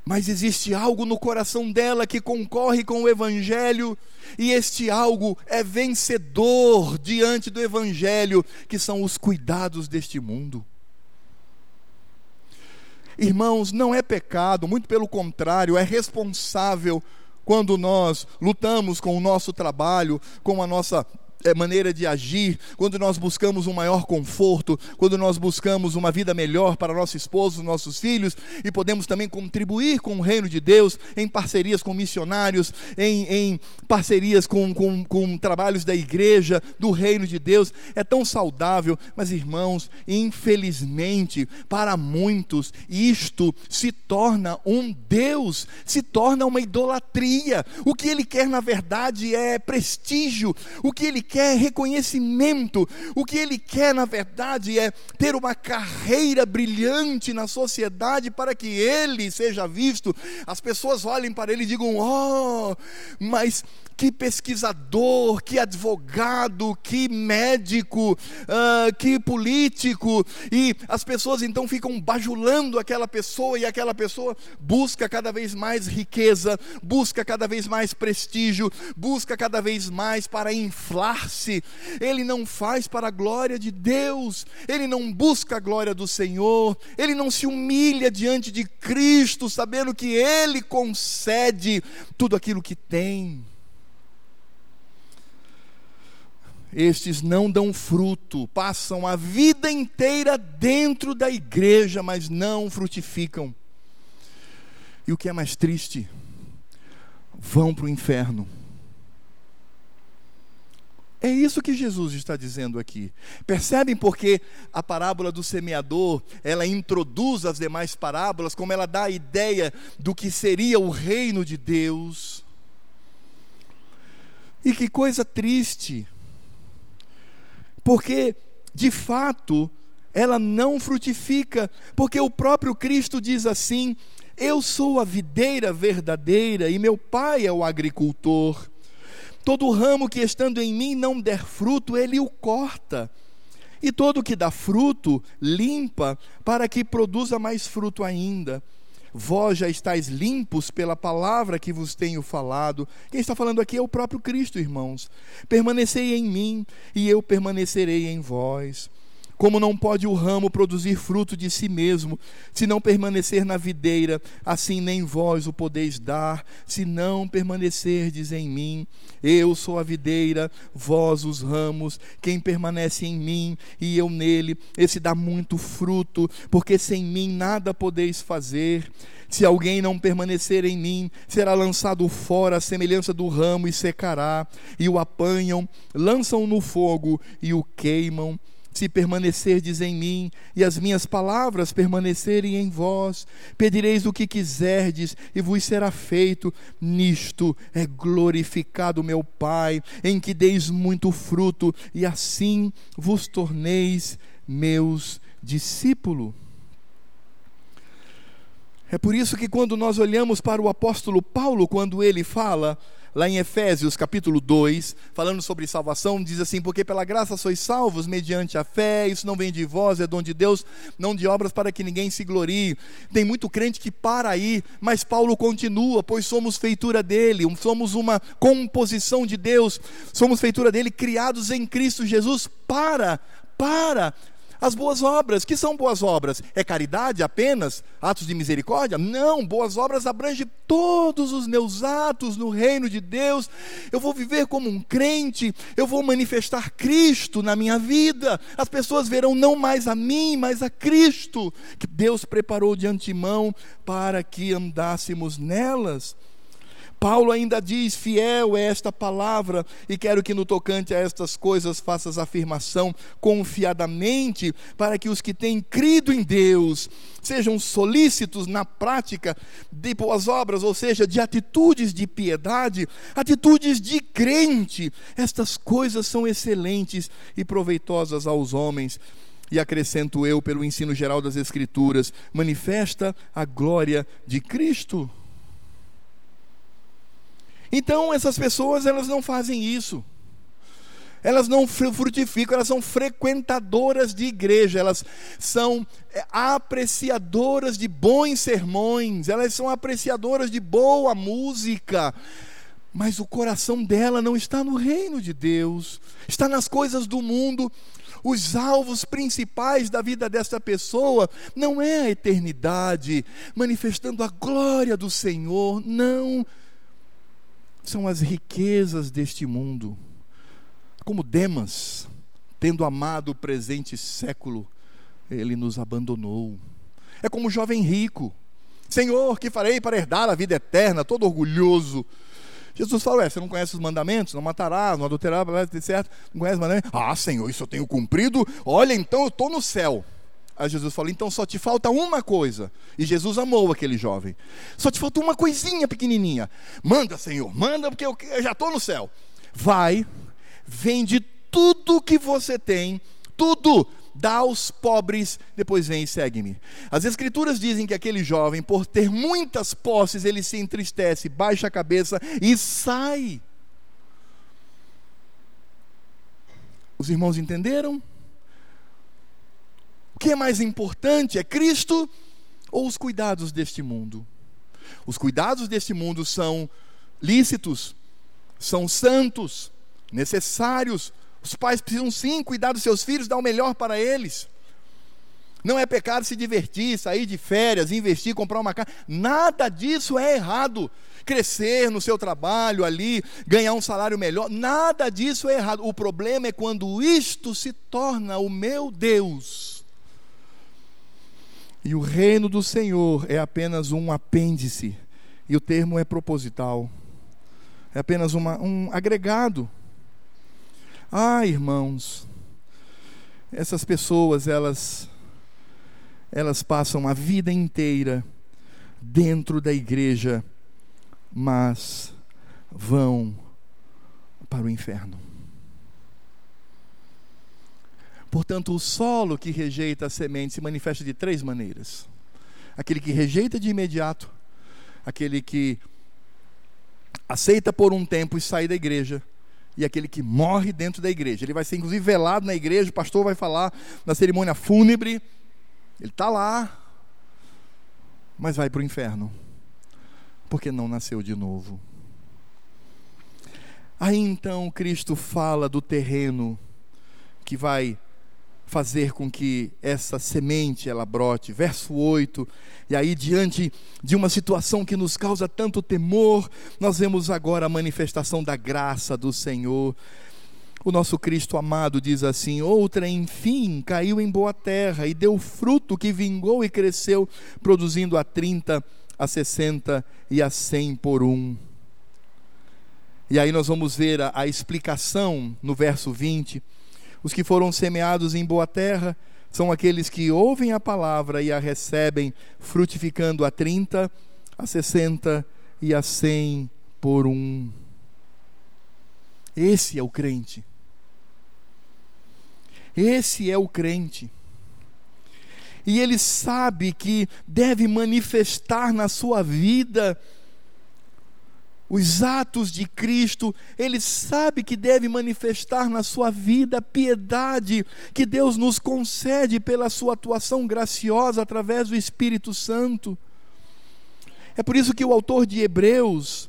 Mas existe algo no coração dela que concorre com o Evangelho, e este algo é vencedor diante do Evangelho, que são os cuidados deste mundo. Irmãos, não é pecado, muito pelo contrário, é responsável quando nós lutamos com o nosso trabalho, com a nossa maneira de agir, quando nós buscamos um maior conforto, quando nós buscamos uma vida melhor para nosso esposo, nossos filhos, e podemos também contribuir com o reino de Deus em parcerias com missionários, em, em parcerias com, com, com trabalhos da igreja, do reino de Deus, é tão saudável, mas irmãos, infelizmente, para muitos, isto se torna um Deus, se torna uma idolatria. O que ele quer, na verdade, é prestígio, o que ele quer reconhecimento, o que ele quer, na verdade, é ter uma carreira brilhante na sociedade para que ele seja visto, as pessoas olhem para ele e digam: Oh, mas que pesquisador, que advogado, que médico, uh, que político, e as pessoas então ficam bajulando aquela pessoa, e aquela pessoa busca cada vez mais riqueza, busca cada vez mais prestígio, busca cada vez mais para inflar-se. Ele não faz para a glória de Deus, ele não busca a glória do Senhor, ele não se humilha diante de Cristo, sabendo que Ele concede tudo aquilo que tem. Estes não dão fruto, passam a vida inteira dentro da igreja, mas não frutificam. E o que é mais triste, vão para o inferno. É isso que Jesus está dizendo aqui. Percebem porque a parábola do semeador, ela introduz as demais parábolas, como ela dá a ideia do que seria o reino de Deus. E que coisa triste porque de fato ela não frutifica, porque o próprio Cristo diz assim: Eu sou a videira verdadeira e meu pai é o agricultor. Todo ramo que estando em mim não der fruto, ele o corta. E todo que dá fruto, limpa, para que produza mais fruto ainda. Vós já estáis limpos pela palavra que vos tenho falado. Quem está falando aqui é o próprio Cristo, irmãos. Permanecei em mim e eu permanecerei em vós. Como não pode o ramo produzir fruto de si mesmo, se não permanecer na videira, assim nem vós o podeis dar, se não permanecerdes em mim. Eu sou a videira, vós os ramos. Quem permanece em mim e eu nele, esse dá muito fruto, porque sem mim nada podeis fazer. Se alguém não permanecer em mim, será lançado fora à semelhança do ramo e secará, e o apanham, lançam no fogo e o queimam se permanecerdes em mim e as minhas palavras permanecerem em vós, pedireis o que quiserdes e vos será feito. Nisto é glorificado meu Pai, em que deis muito fruto e assim vos torneis meus discípulos. É por isso que quando nós olhamos para o apóstolo Paulo, quando ele fala lá em Efésios capítulo 2, falando sobre salvação, diz assim: Porque pela graça sois salvos mediante a fé, isso não vem de vós, é dom de Deus, não de obras para que ninguém se glorie. Tem muito crente que para aí, mas Paulo continua, pois somos feitura dele, somos uma composição de Deus, somos feitura dele, criados em Cristo Jesus para, para as boas obras. Que são boas obras? É caridade apenas? Atos de misericórdia? Não, boas obras abrange todos os meus atos no reino de Deus. Eu vou viver como um crente, eu vou manifestar Cristo na minha vida. As pessoas verão não mais a mim, mas a Cristo, que Deus preparou de antemão para que andássemos nelas. Paulo ainda diz: fiel é esta palavra, e quero que no tocante a estas coisas faças afirmação confiadamente, para que os que têm crido em Deus sejam solícitos na prática de boas obras, ou seja, de atitudes de piedade, atitudes de crente. Estas coisas são excelentes e proveitosas aos homens. E acrescento eu, pelo ensino geral das Escrituras, manifesta a glória de Cristo. Então essas pessoas elas não fazem isso. Elas não frutificam, elas são frequentadoras de igreja, elas são é, apreciadoras de bons sermões, elas são apreciadoras de boa música, mas o coração dela não está no reino de Deus, está nas coisas do mundo. Os alvos principais da vida dessa pessoa não é a eternidade, manifestando a glória do Senhor, não são as riquezas deste mundo. Como Demas, tendo amado o presente século, ele nos abandonou. É como o jovem rico. Senhor, que farei para herdar a vida eterna, todo orgulhoso. Jesus falou: é, você não conhece os mandamentos? Não matarás, não adulterarás, etc. Não conhece os mandamentos? Ah, Senhor, isso eu tenho cumprido. Olha, então eu estou no céu. Aí Jesus falou: então só te falta uma coisa. E Jesus amou aquele jovem. Só te falta uma coisinha pequenininha. Manda, Senhor, manda, porque eu, já estou no céu. Vai, vende tudo que você tem, tudo, dá aos pobres, depois vem e segue-me. As Escrituras dizem que aquele jovem, por ter muitas posses, ele se entristece, baixa a cabeça e sai. Os irmãos entenderam? Que é mais importante? É Cristo ou os cuidados deste mundo? Os cuidados deste mundo são lícitos, são santos, necessários. Os pais precisam sim cuidar dos seus filhos, dar o melhor para eles. Não é pecado se divertir, sair de férias, investir, comprar uma casa. Nada disso é errado. Crescer no seu trabalho ali, ganhar um salário melhor, nada disso é errado. O problema é quando isto se torna o meu Deus e o reino do Senhor é apenas um apêndice, e o termo é proposital, é apenas uma, um agregado. Ah, irmãos, essas pessoas, elas, elas passam a vida inteira dentro da igreja, mas vão para o inferno. Portanto, o solo que rejeita a semente se manifesta de três maneiras: aquele que rejeita de imediato, aquele que aceita por um tempo e sai da igreja, e aquele que morre dentro da igreja. Ele vai ser inclusive velado na igreja, o pastor vai falar na cerimônia fúnebre. Ele está lá, mas vai para o inferno, porque não nasceu de novo. Aí então Cristo fala do terreno que vai fazer com que essa semente ela brote. Verso 8. E aí diante de uma situação que nos causa tanto temor, nós vemos agora a manifestação da graça do Senhor. O nosso Cristo amado diz assim: Outra, enfim, caiu em boa terra e deu fruto que vingou e cresceu, produzindo a 30, a 60 e a 100 por um. E aí nós vamos ver a, a explicação no verso 20 os que foram semeados em boa terra são aqueles que ouvem a palavra e a recebem, frutificando a 30, a 60 e a 100 por um. Esse é o crente. Esse é o crente. E ele sabe que deve manifestar na sua vida os atos de Cristo, ele sabe que deve manifestar na sua vida a piedade que Deus nos concede pela sua atuação graciosa através do Espírito Santo. É por isso que o autor de Hebreus,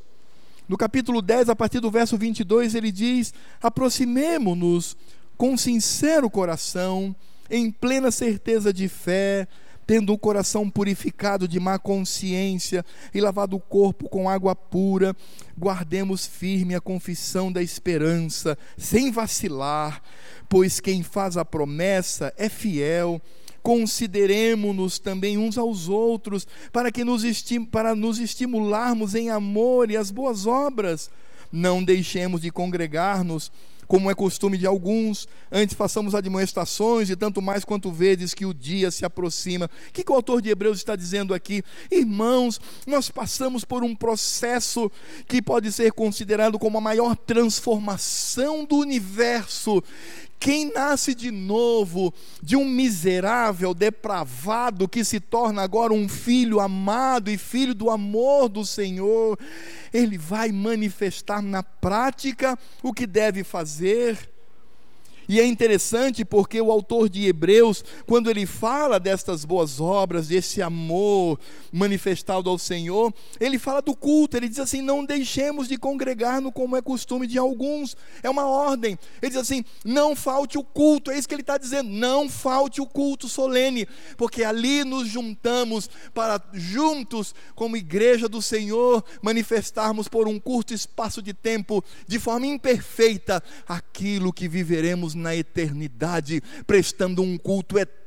no capítulo 10, a partir do verso 22, ele diz: aproximemo-nos com sincero coração em plena certeza de fé, tendo o coração purificado de má consciência e lavado o corpo com água pura, guardemos firme a confissão da esperança, sem vacilar, pois quem faz a promessa é fiel. Consideremos-nos também uns aos outros, para que nos, para nos estimularmos em amor e as boas obras. Não deixemos de congregar-nos como é costume de alguns, antes façamos admoestações, e tanto mais quanto vedes que o dia se aproxima. O que, que o autor de Hebreus está dizendo aqui? Irmãos, nós passamos por um processo que pode ser considerado como a maior transformação do universo, quem nasce de novo de um miserável, depravado, que se torna agora um filho amado e filho do amor do Senhor, ele vai manifestar na prática o que deve fazer e é interessante porque o autor de Hebreus, quando ele fala destas boas obras, desse amor manifestado ao Senhor, ele fala do culto, ele diz assim: não deixemos de congregar no como é costume de alguns, é uma ordem. Ele diz assim: não falte o culto, é isso que ele está dizendo, não falte o culto solene, porque ali nos juntamos para juntos, como igreja do Senhor, manifestarmos por um curto espaço de tempo, de forma imperfeita, aquilo que viveremos na eternidade, prestando um culto eterno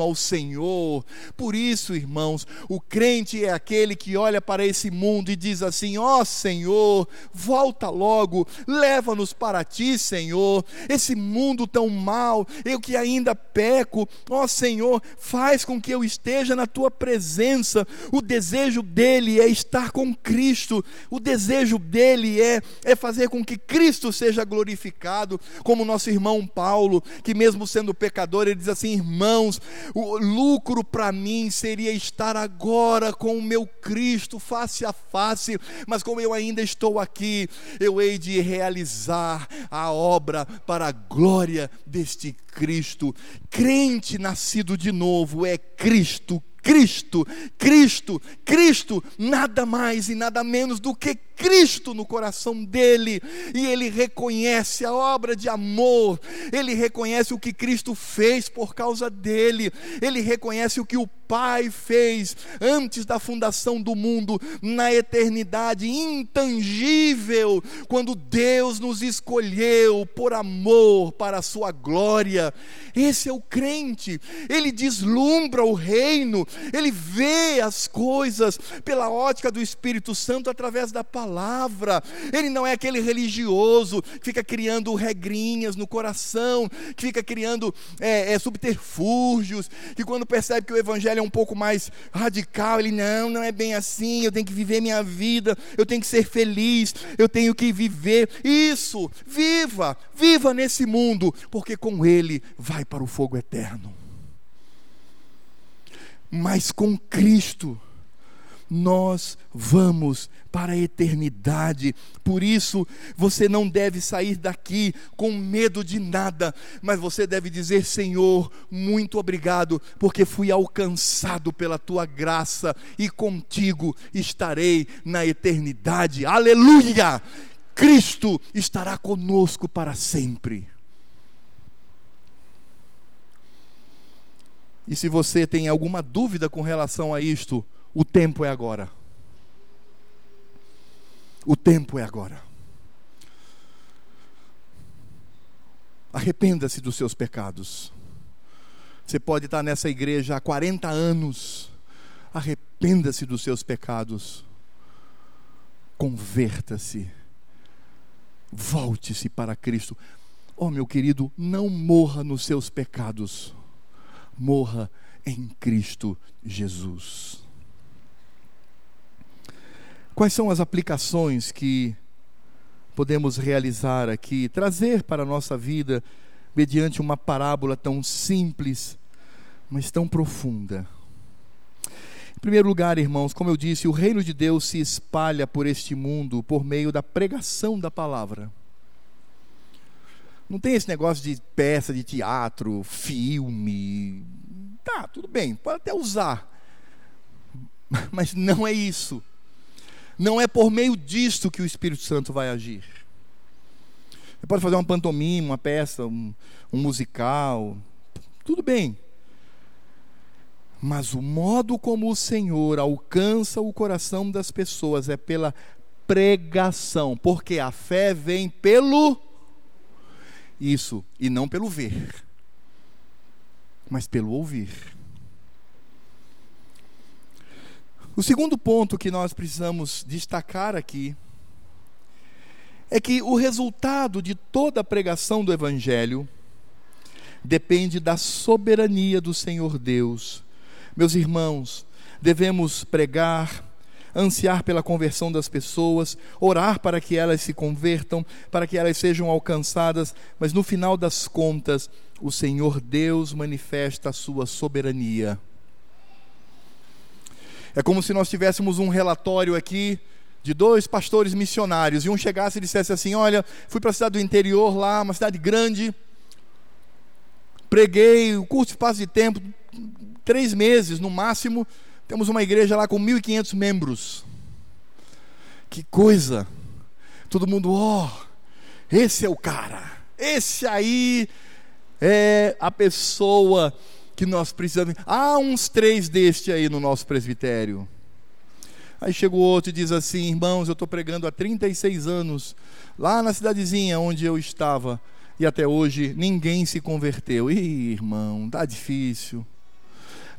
ao Senhor. Por isso, irmãos, o crente é aquele que olha para esse mundo e diz assim: Ó oh, Senhor, volta logo, leva-nos para ti, Senhor. Esse mundo tão mal, eu que ainda peco, ó oh, Senhor, faz com que eu esteja na tua presença. O desejo dele é estar com Cristo, o desejo dele é, é fazer com que Cristo seja glorificado, como nosso irmão Paulo, que mesmo sendo pecador, ele diz assim: irmãos, o lucro para mim seria estar agora com o meu Cristo face a face, mas como eu ainda estou aqui, eu hei de realizar a obra para a glória deste Cristo. Crente nascido de novo é Cristo Cristo, Cristo, Cristo, nada mais e nada menos do que Cristo no coração dele, e ele reconhece a obra de amor, ele reconhece o que Cristo fez por causa dele, ele reconhece o que o Pai fez antes da fundação do mundo, na eternidade intangível, quando Deus nos escolheu por amor para a sua glória. Esse é o crente, ele deslumbra o reino, ele vê as coisas pela ótica do Espírito Santo através da palavra palavra. Ele não é aquele religioso que fica criando regrinhas no coração, que fica criando é, é, subterfúgios, que quando percebe que o evangelho é um pouco mais radical, ele não, não é bem assim. Eu tenho que viver minha vida, eu tenho que ser feliz, eu tenho que viver. Isso, viva, viva nesse mundo, porque com ele vai para o fogo eterno. Mas com Cristo nós vamos para a eternidade. Por isso, você não deve sair daqui com medo de nada, mas você deve dizer: Senhor, muito obrigado, porque fui alcançado pela tua graça e contigo estarei na eternidade. Aleluia! Cristo estará conosco para sempre. E se você tem alguma dúvida com relação a isto, o tempo é agora. O tempo é agora. Arrependa-se dos seus pecados. Você pode estar nessa igreja há 40 anos. Arrependa-se dos seus pecados. Converta-se. Volte-se para Cristo. Oh, meu querido, não morra nos seus pecados. Morra em Cristo Jesus. Quais são as aplicações que podemos realizar aqui, trazer para a nossa vida, mediante uma parábola tão simples, mas tão profunda? Em primeiro lugar, irmãos, como eu disse, o reino de Deus se espalha por este mundo por meio da pregação da palavra. Não tem esse negócio de peça de teatro, filme. Tá, tudo bem, pode até usar. Mas não é isso. Não é por meio disto que o Espírito Santo vai agir. Você pode fazer uma pantomima, uma peça, um, um musical, tudo bem. Mas o modo como o Senhor alcança o coração das pessoas é pela pregação, porque a fé vem pelo isso e não pelo ver, mas pelo ouvir. O segundo ponto que nós precisamos destacar aqui é que o resultado de toda a pregação do Evangelho depende da soberania do Senhor Deus. Meus irmãos, devemos pregar, ansiar pela conversão das pessoas, orar para que elas se convertam, para que elas sejam alcançadas, mas no final das contas, o Senhor Deus manifesta a sua soberania. É como se nós tivéssemos um relatório aqui de dois pastores missionários, e um chegasse e dissesse assim: Olha, fui para a cidade do interior lá, uma cidade grande, preguei um curto espaço de tempo, três meses no máximo, temos uma igreja lá com 1.500 membros. Que coisa! Todo mundo, ó, oh, esse é o cara, esse aí é a pessoa que nós precisamos. Há uns três deste aí no nosso presbitério. Aí chega o outro e diz assim: Irmãos, eu estou pregando há 36 anos, lá na cidadezinha onde eu estava, e até hoje ninguém se converteu. Ih, irmão, tá difícil.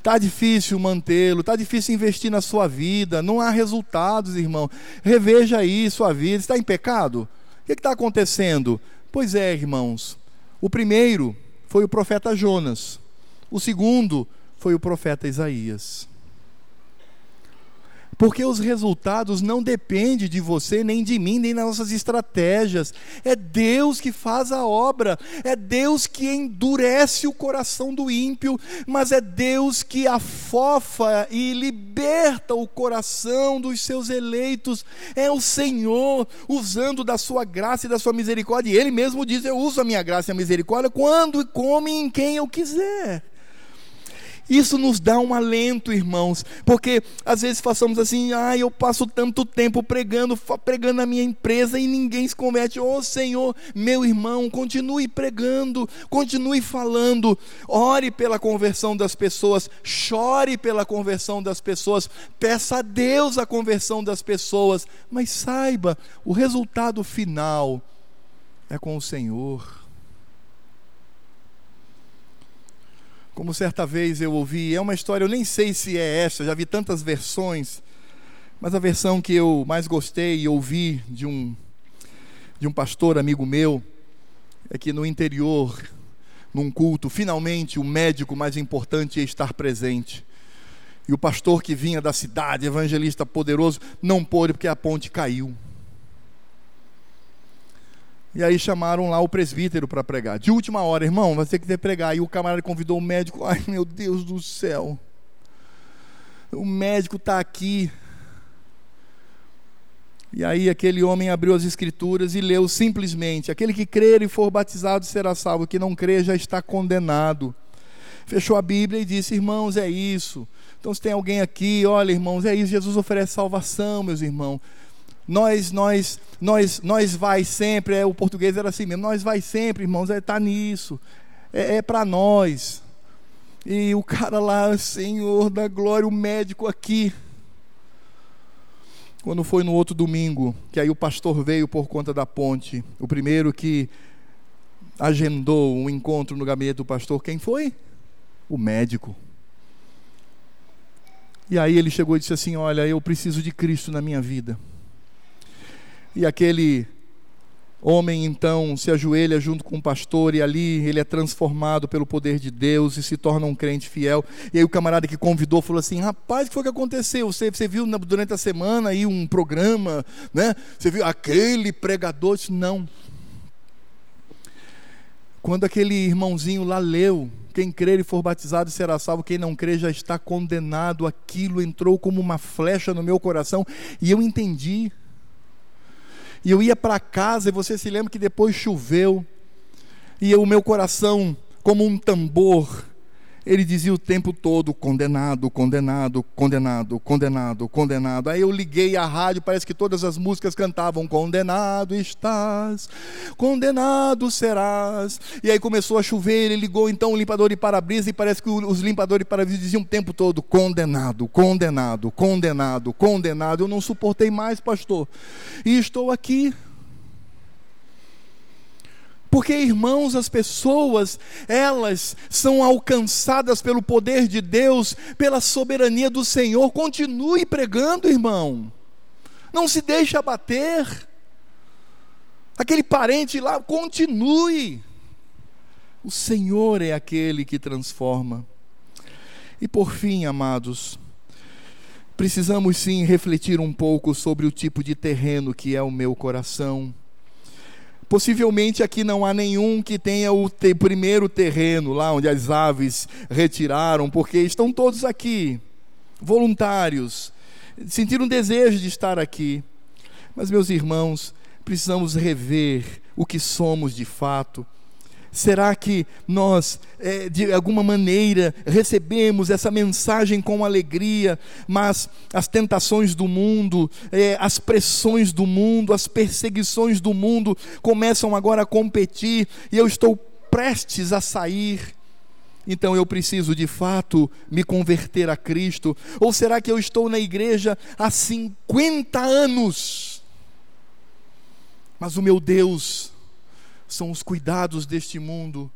Tá difícil mantê-lo, tá difícil investir na sua vida, não há resultados, irmão. Reveja aí sua vida. Está em pecado? O que está acontecendo? Pois é, irmãos. O primeiro foi o profeta Jonas. O segundo foi o profeta Isaías. Porque os resultados não dependem de você, nem de mim, nem das nossas estratégias. É Deus que faz a obra, é Deus que endurece o coração do ímpio, mas é Deus que afofa e liberta o coração dos seus eleitos. É o Senhor usando da sua graça e da sua misericórdia. E Ele mesmo diz: Eu uso a minha graça e a misericórdia quando e como e em quem eu quiser. Isso nos dá um alento, irmãos, porque às vezes façamos assim, ah, eu passo tanto tempo pregando, pregando na minha empresa e ninguém se converte. Oh Senhor, meu irmão, continue pregando, continue falando, ore pela conversão das pessoas, chore pela conversão das pessoas, peça a Deus a conversão das pessoas, mas saiba, o resultado final é com o Senhor. Como certa vez eu ouvi, é uma história, eu nem sei se é essa, já vi tantas versões, mas a versão que eu mais gostei e ouvi de um, de um pastor amigo meu é que no interior, num culto, finalmente o médico mais importante ia estar presente. E o pastor que vinha da cidade, evangelista poderoso, não pôde porque a ponte caiu. E aí chamaram lá o presbítero para pregar. De última hora, irmão, vai ter que pregar. E o camarada convidou o médico. Ai, meu Deus do céu. O médico está aqui. E aí aquele homem abriu as escrituras e leu simplesmente: aquele que crer e for batizado será salvo, que não crer já está condenado. Fechou a Bíblia e disse: irmãos, é isso. Então, se tem alguém aqui, olha, irmãos, é isso. Jesus oferece salvação, meus irmãos nós, nós, nós, nós vai sempre, é, o português era assim mesmo, nós vai sempre, irmãos, é tá nisso, é, é para nós. E o cara lá, Senhor da glória, o médico aqui. Quando foi no outro domingo, que aí o pastor veio por conta da ponte, o primeiro que agendou um encontro no gabinete do pastor, quem foi? O médico. E aí ele chegou e disse assim: Olha, eu preciso de Cristo na minha vida. E aquele homem então se ajoelha junto com o pastor e ali ele é transformado pelo poder de Deus e se torna um crente fiel. E aí o camarada que convidou falou assim: Rapaz, o que foi que aconteceu? Você, você viu durante a semana aí um programa, né? Você viu aquele pregador? Disse, Não. Quando aquele irmãozinho lá leu, quem crer e for batizado será salvo, quem não crer já está condenado. Aquilo entrou como uma flecha no meu coração e eu entendi. E eu ia para casa, e você se lembra que depois choveu, e o meu coração, como um tambor, ele dizia o tempo todo: condenado, condenado, condenado, condenado, condenado. Aí eu liguei a rádio, parece que todas as músicas cantavam: Condenado estás, condenado serás. E aí começou a chover, ele ligou então o limpador de para-brisa e parece que os limpadores de para-brisa diziam o tempo todo: condenado, condenado, condenado, condenado. Eu não suportei mais, pastor, e estou aqui porque, irmãos, as pessoas, elas são alcançadas pelo poder de Deus, pela soberania do Senhor. Continue pregando, irmão. Não se deixe abater. Aquele parente lá, continue. O Senhor é aquele que transforma. E por fim, amados, precisamos sim refletir um pouco sobre o tipo de terreno que é o meu coração. Possivelmente aqui não há nenhum que tenha o te primeiro terreno, lá onde as aves retiraram, porque estão todos aqui, voluntários, sentiram desejo de estar aqui. Mas, meus irmãos, precisamos rever o que somos de fato Será que nós, é, de alguma maneira, recebemos essa mensagem com alegria, mas as tentações do mundo, é, as pressões do mundo, as perseguições do mundo começam agora a competir e eu estou prestes a sair? Então eu preciso de fato me converter a Cristo? Ou será que eu estou na igreja há 50 anos? Mas o meu Deus são os cuidados deste mundo.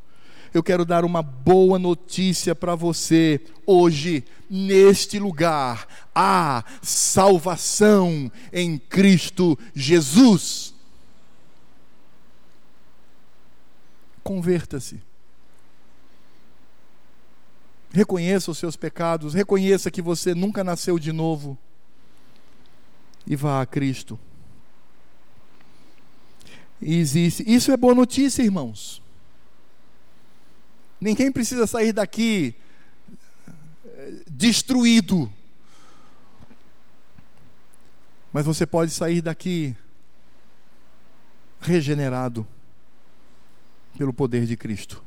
Eu quero dar uma boa notícia para você. Hoje, neste lugar, há salvação em Cristo Jesus. Converta-se. Reconheça os seus pecados, reconheça que você nunca nasceu de novo e vá a Cristo. Existe. Isso é boa notícia, irmãos. Ninguém precisa sair daqui eh, destruído. Mas você pode sair daqui regenerado pelo poder de Cristo.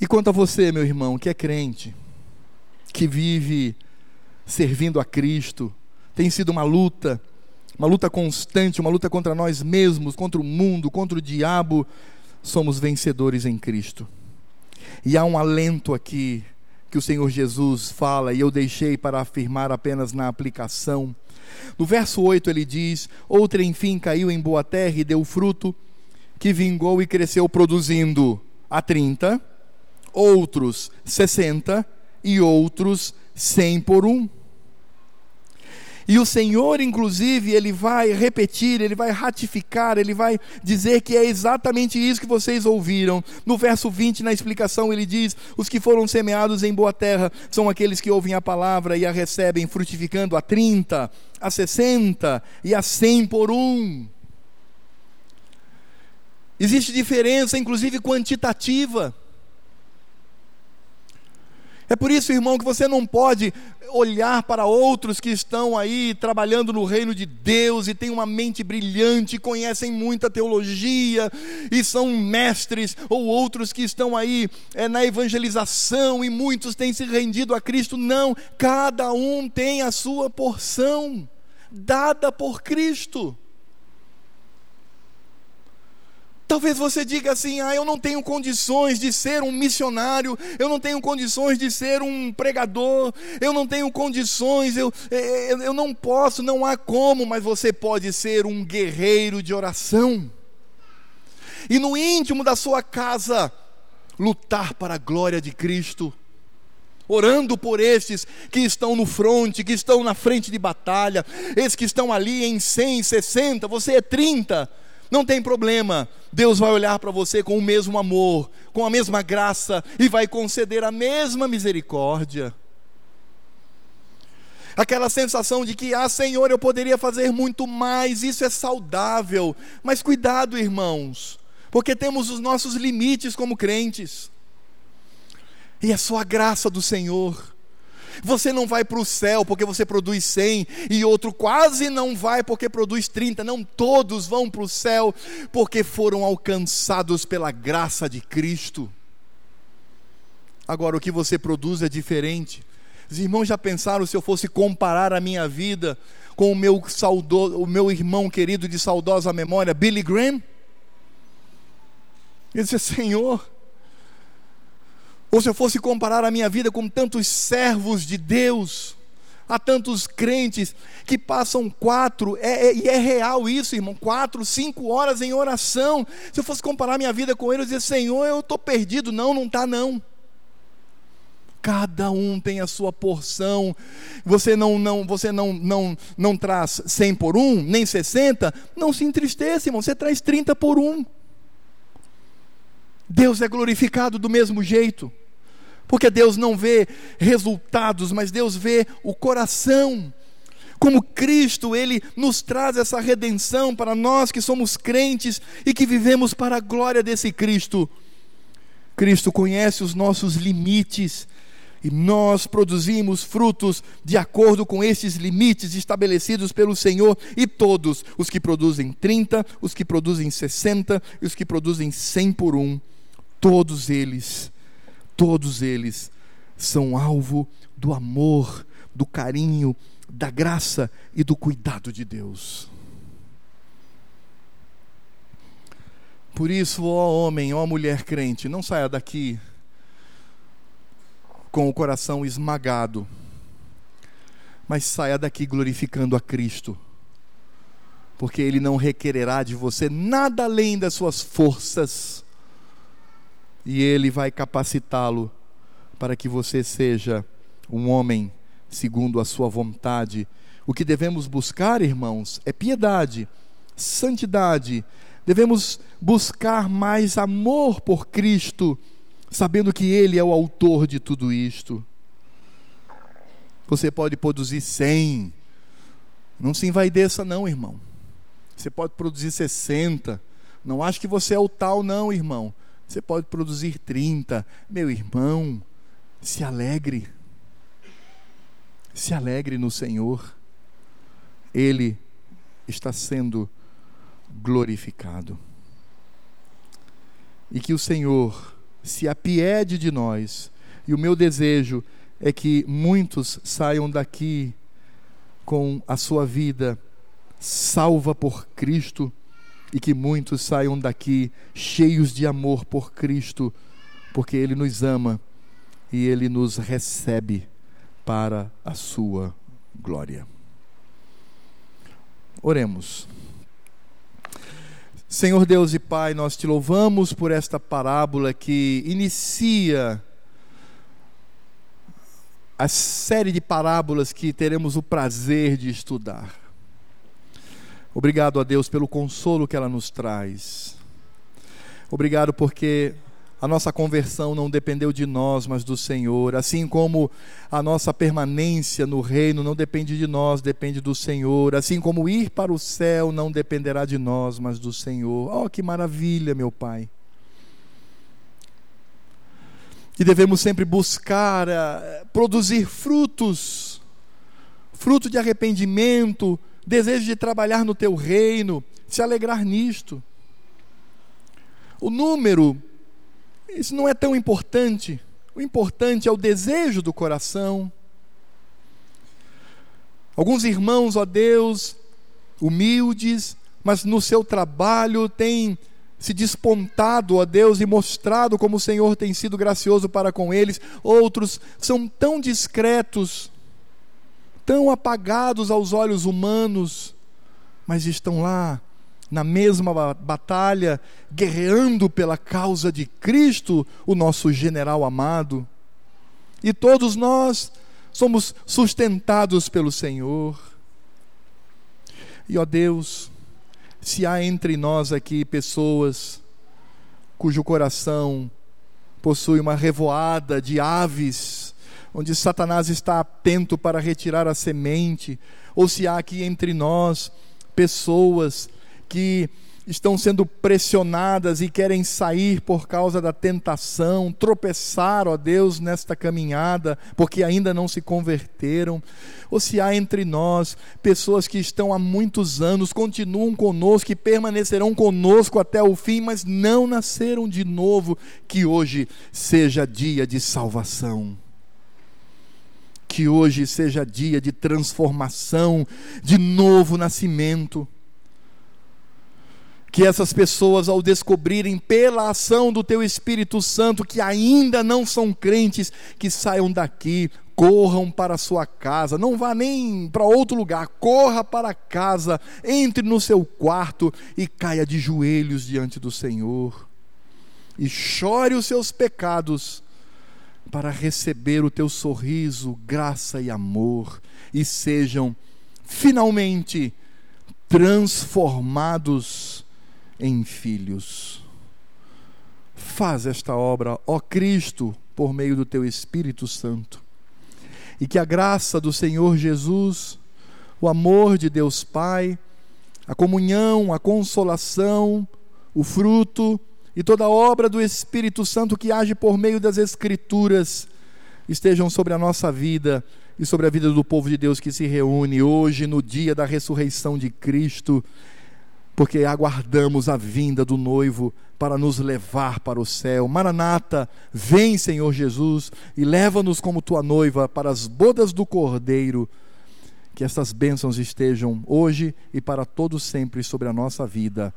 E quanto a você, meu irmão, que é crente, que vive servindo a Cristo, tem sido uma luta uma luta constante, uma luta contra nós mesmos, contra o mundo, contra o diabo, somos vencedores em Cristo. E há um alento aqui que o Senhor Jesus fala, e eu deixei para afirmar apenas na aplicação. No verso 8 ele diz: Outra, enfim, caiu em boa terra e deu fruto, que vingou e cresceu, produzindo a 30, outros 60 e outros 100 por um. E o Senhor, inclusive, ele vai repetir, ele vai ratificar, ele vai dizer que é exatamente isso que vocês ouviram. No verso 20, na explicação, ele diz: Os que foram semeados em boa terra são aqueles que ouvem a palavra e a recebem, frutificando a 30, a 60 e a 100 por um. Existe diferença, inclusive quantitativa. É por isso, irmão, que você não pode olhar para outros que estão aí trabalhando no reino de Deus e têm uma mente brilhante, conhecem muita teologia e são mestres, ou outros que estão aí é, na evangelização e muitos têm se rendido a Cristo. Não, cada um tem a sua porção dada por Cristo. Talvez você diga assim: ah, eu não tenho condições de ser um missionário, eu não tenho condições de ser um pregador, eu não tenho condições, eu, eu, eu não posso, não há como, mas você pode ser um guerreiro de oração. E no íntimo da sua casa, lutar para a glória de Cristo orando por estes que estão no fronte, que estão na frente de batalha, esses que estão ali em 100, 60, você é 30, não tem problema, Deus vai olhar para você com o mesmo amor, com a mesma graça e vai conceder a mesma misericórdia. Aquela sensação de que, ah, Senhor, eu poderia fazer muito mais, isso é saudável. Mas cuidado, irmãos, porque temos os nossos limites como crentes. E é só a graça do Senhor Você não vai para o céu porque você produz 100 e outro quase não vai porque produz 30. Não, todos vão para o céu porque foram alcançados pela graça de Cristo. Agora, o que você produz é diferente. Os irmãos já pensaram se eu fosse comparar a minha vida com o meu, saudo, o meu irmão querido de saudosa memória, Billy Graham? Ele disse: Senhor, ou se eu fosse comparar a minha vida com tantos servos de Deus, há tantos crentes que passam quatro, é, é, e é real isso, irmão, quatro, cinco horas em oração. Se eu fosse comparar a minha vida com eles, eu dizer, Senhor, eu estou perdido. Não, não está não. Cada um tem a sua porção. Você não não você não não não traz 100 por um, nem 60, não se entristeça, irmão. Você traz 30 por um. Deus é glorificado do mesmo jeito. Porque Deus não vê resultados, mas Deus vê o coração. Como Cristo, Ele nos traz essa redenção para nós que somos crentes e que vivemos para a glória desse Cristo. Cristo conhece os nossos limites e nós produzimos frutos de acordo com esses limites estabelecidos pelo Senhor, e todos, os que produzem 30, os que produzem 60 e os que produzem 100 por um, todos eles todos eles são alvo do amor, do carinho, da graça e do cuidado de Deus. Por isso, ó homem, ó mulher crente, não saia daqui com o coração esmagado, mas saia daqui glorificando a Cristo, porque Ele não requererá de você nada além das suas forças e Ele vai capacitá-lo para que você seja um homem segundo a Sua vontade. O que devemos buscar, irmãos, é piedade, santidade. Devemos buscar mais amor por Cristo, sabendo que Ele é o autor de tudo isto. Você pode produzir cem, não se envaideça, não, irmão. Você pode produzir 60. Não acho que você é o tal, não, irmão. Você pode produzir 30. Meu irmão, se alegre. Se alegre no Senhor. Ele está sendo glorificado. E que o Senhor se apiede de nós. E o meu desejo é que muitos saiam daqui com a sua vida salva por Cristo e que muitos saiam daqui cheios de amor por Cristo, porque Ele nos ama e Ele nos recebe para a Sua glória. Oremos. Senhor Deus e Pai, nós te louvamos por esta parábola que inicia a série de parábolas que teremos o prazer de estudar. Obrigado a Deus pelo consolo que ela nos traz. Obrigado porque a nossa conversão não dependeu de nós, mas do Senhor. Assim como a nossa permanência no reino não depende de nós, depende do Senhor. Assim como ir para o céu não dependerá de nós, mas do Senhor. Oh, que maravilha, meu Pai. E devemos sempre buscar uh, produzir frutos, fruto de arrependimento, desejo de trabalhar no teu reino, se alegrar nisto. O número, isso não é tão importante. O importante é o desejo do coração. Alguns irmãos, ó Deus, humildes, mas no seu trabalho têm se despontado, ó Deus, e mostrado como o Senhor tem sido gracioso para com eles. Outros são tão discretos, tão apagados aos olhos humanos, mas estão lá na mesma batalha, guerreando pela causa de Cristo, o nosso general amado. E todos nós somos sustentados pelo Senhor. E ó Deus, se há entre nós aqui pessoas cujo coração possui uma revoada de aves onde Satanás está atento para retirar a semente, ou se há aqui entre nós pessoas que estão sendo pressionadas e querem sair por causa da tentação, tropeçar, ó Deus, nesta caminhada, porque ainda não se converteram, ou se há entre nós pessoas que estão há muitos anos, continuam conosco e permanecerão conosco até o fim, mas não nasceram de novo, que hoje seja dia de salvação. Que hoje seja dia de transformação, de novo nascimento. Que essas pessoas, ao descobrirem pela ação do Teu Espírito Santo que ainda não são crentes, que saiam daqui, corram para a sua casa, não vá nem para outro lugar, corra para casa, entre no seu quarto e caia de joelhos diante do Senhor, e chore os seus pecados, para receber o teu sorriso, graça e amor, e sejam finalmente transformados em filhos. Faz esta obra, ó Cristo, por meio do teu Espírito Santo. E que a graça do Senhor Jesus, o amor de Deus Pai, a comunhão, a consolação, o fruto e toda obra do Espírito Santo que age por meio das Escrituras estejam sobre a nossa vida e sobre a vida do povo de Deus que se reúne hoje no dia da ressurreição de Cristo porque aguardamos a vinda do noivo para nos levar para o céu. Maranata, vem, Senhor Jesus, e leva-nos como tua noiva para as bodas do Cordeiro. Que essas bênçãos estejam hoje e para todo sempre sobre a nossa vida.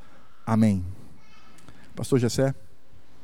Amém. Pastor Jessé.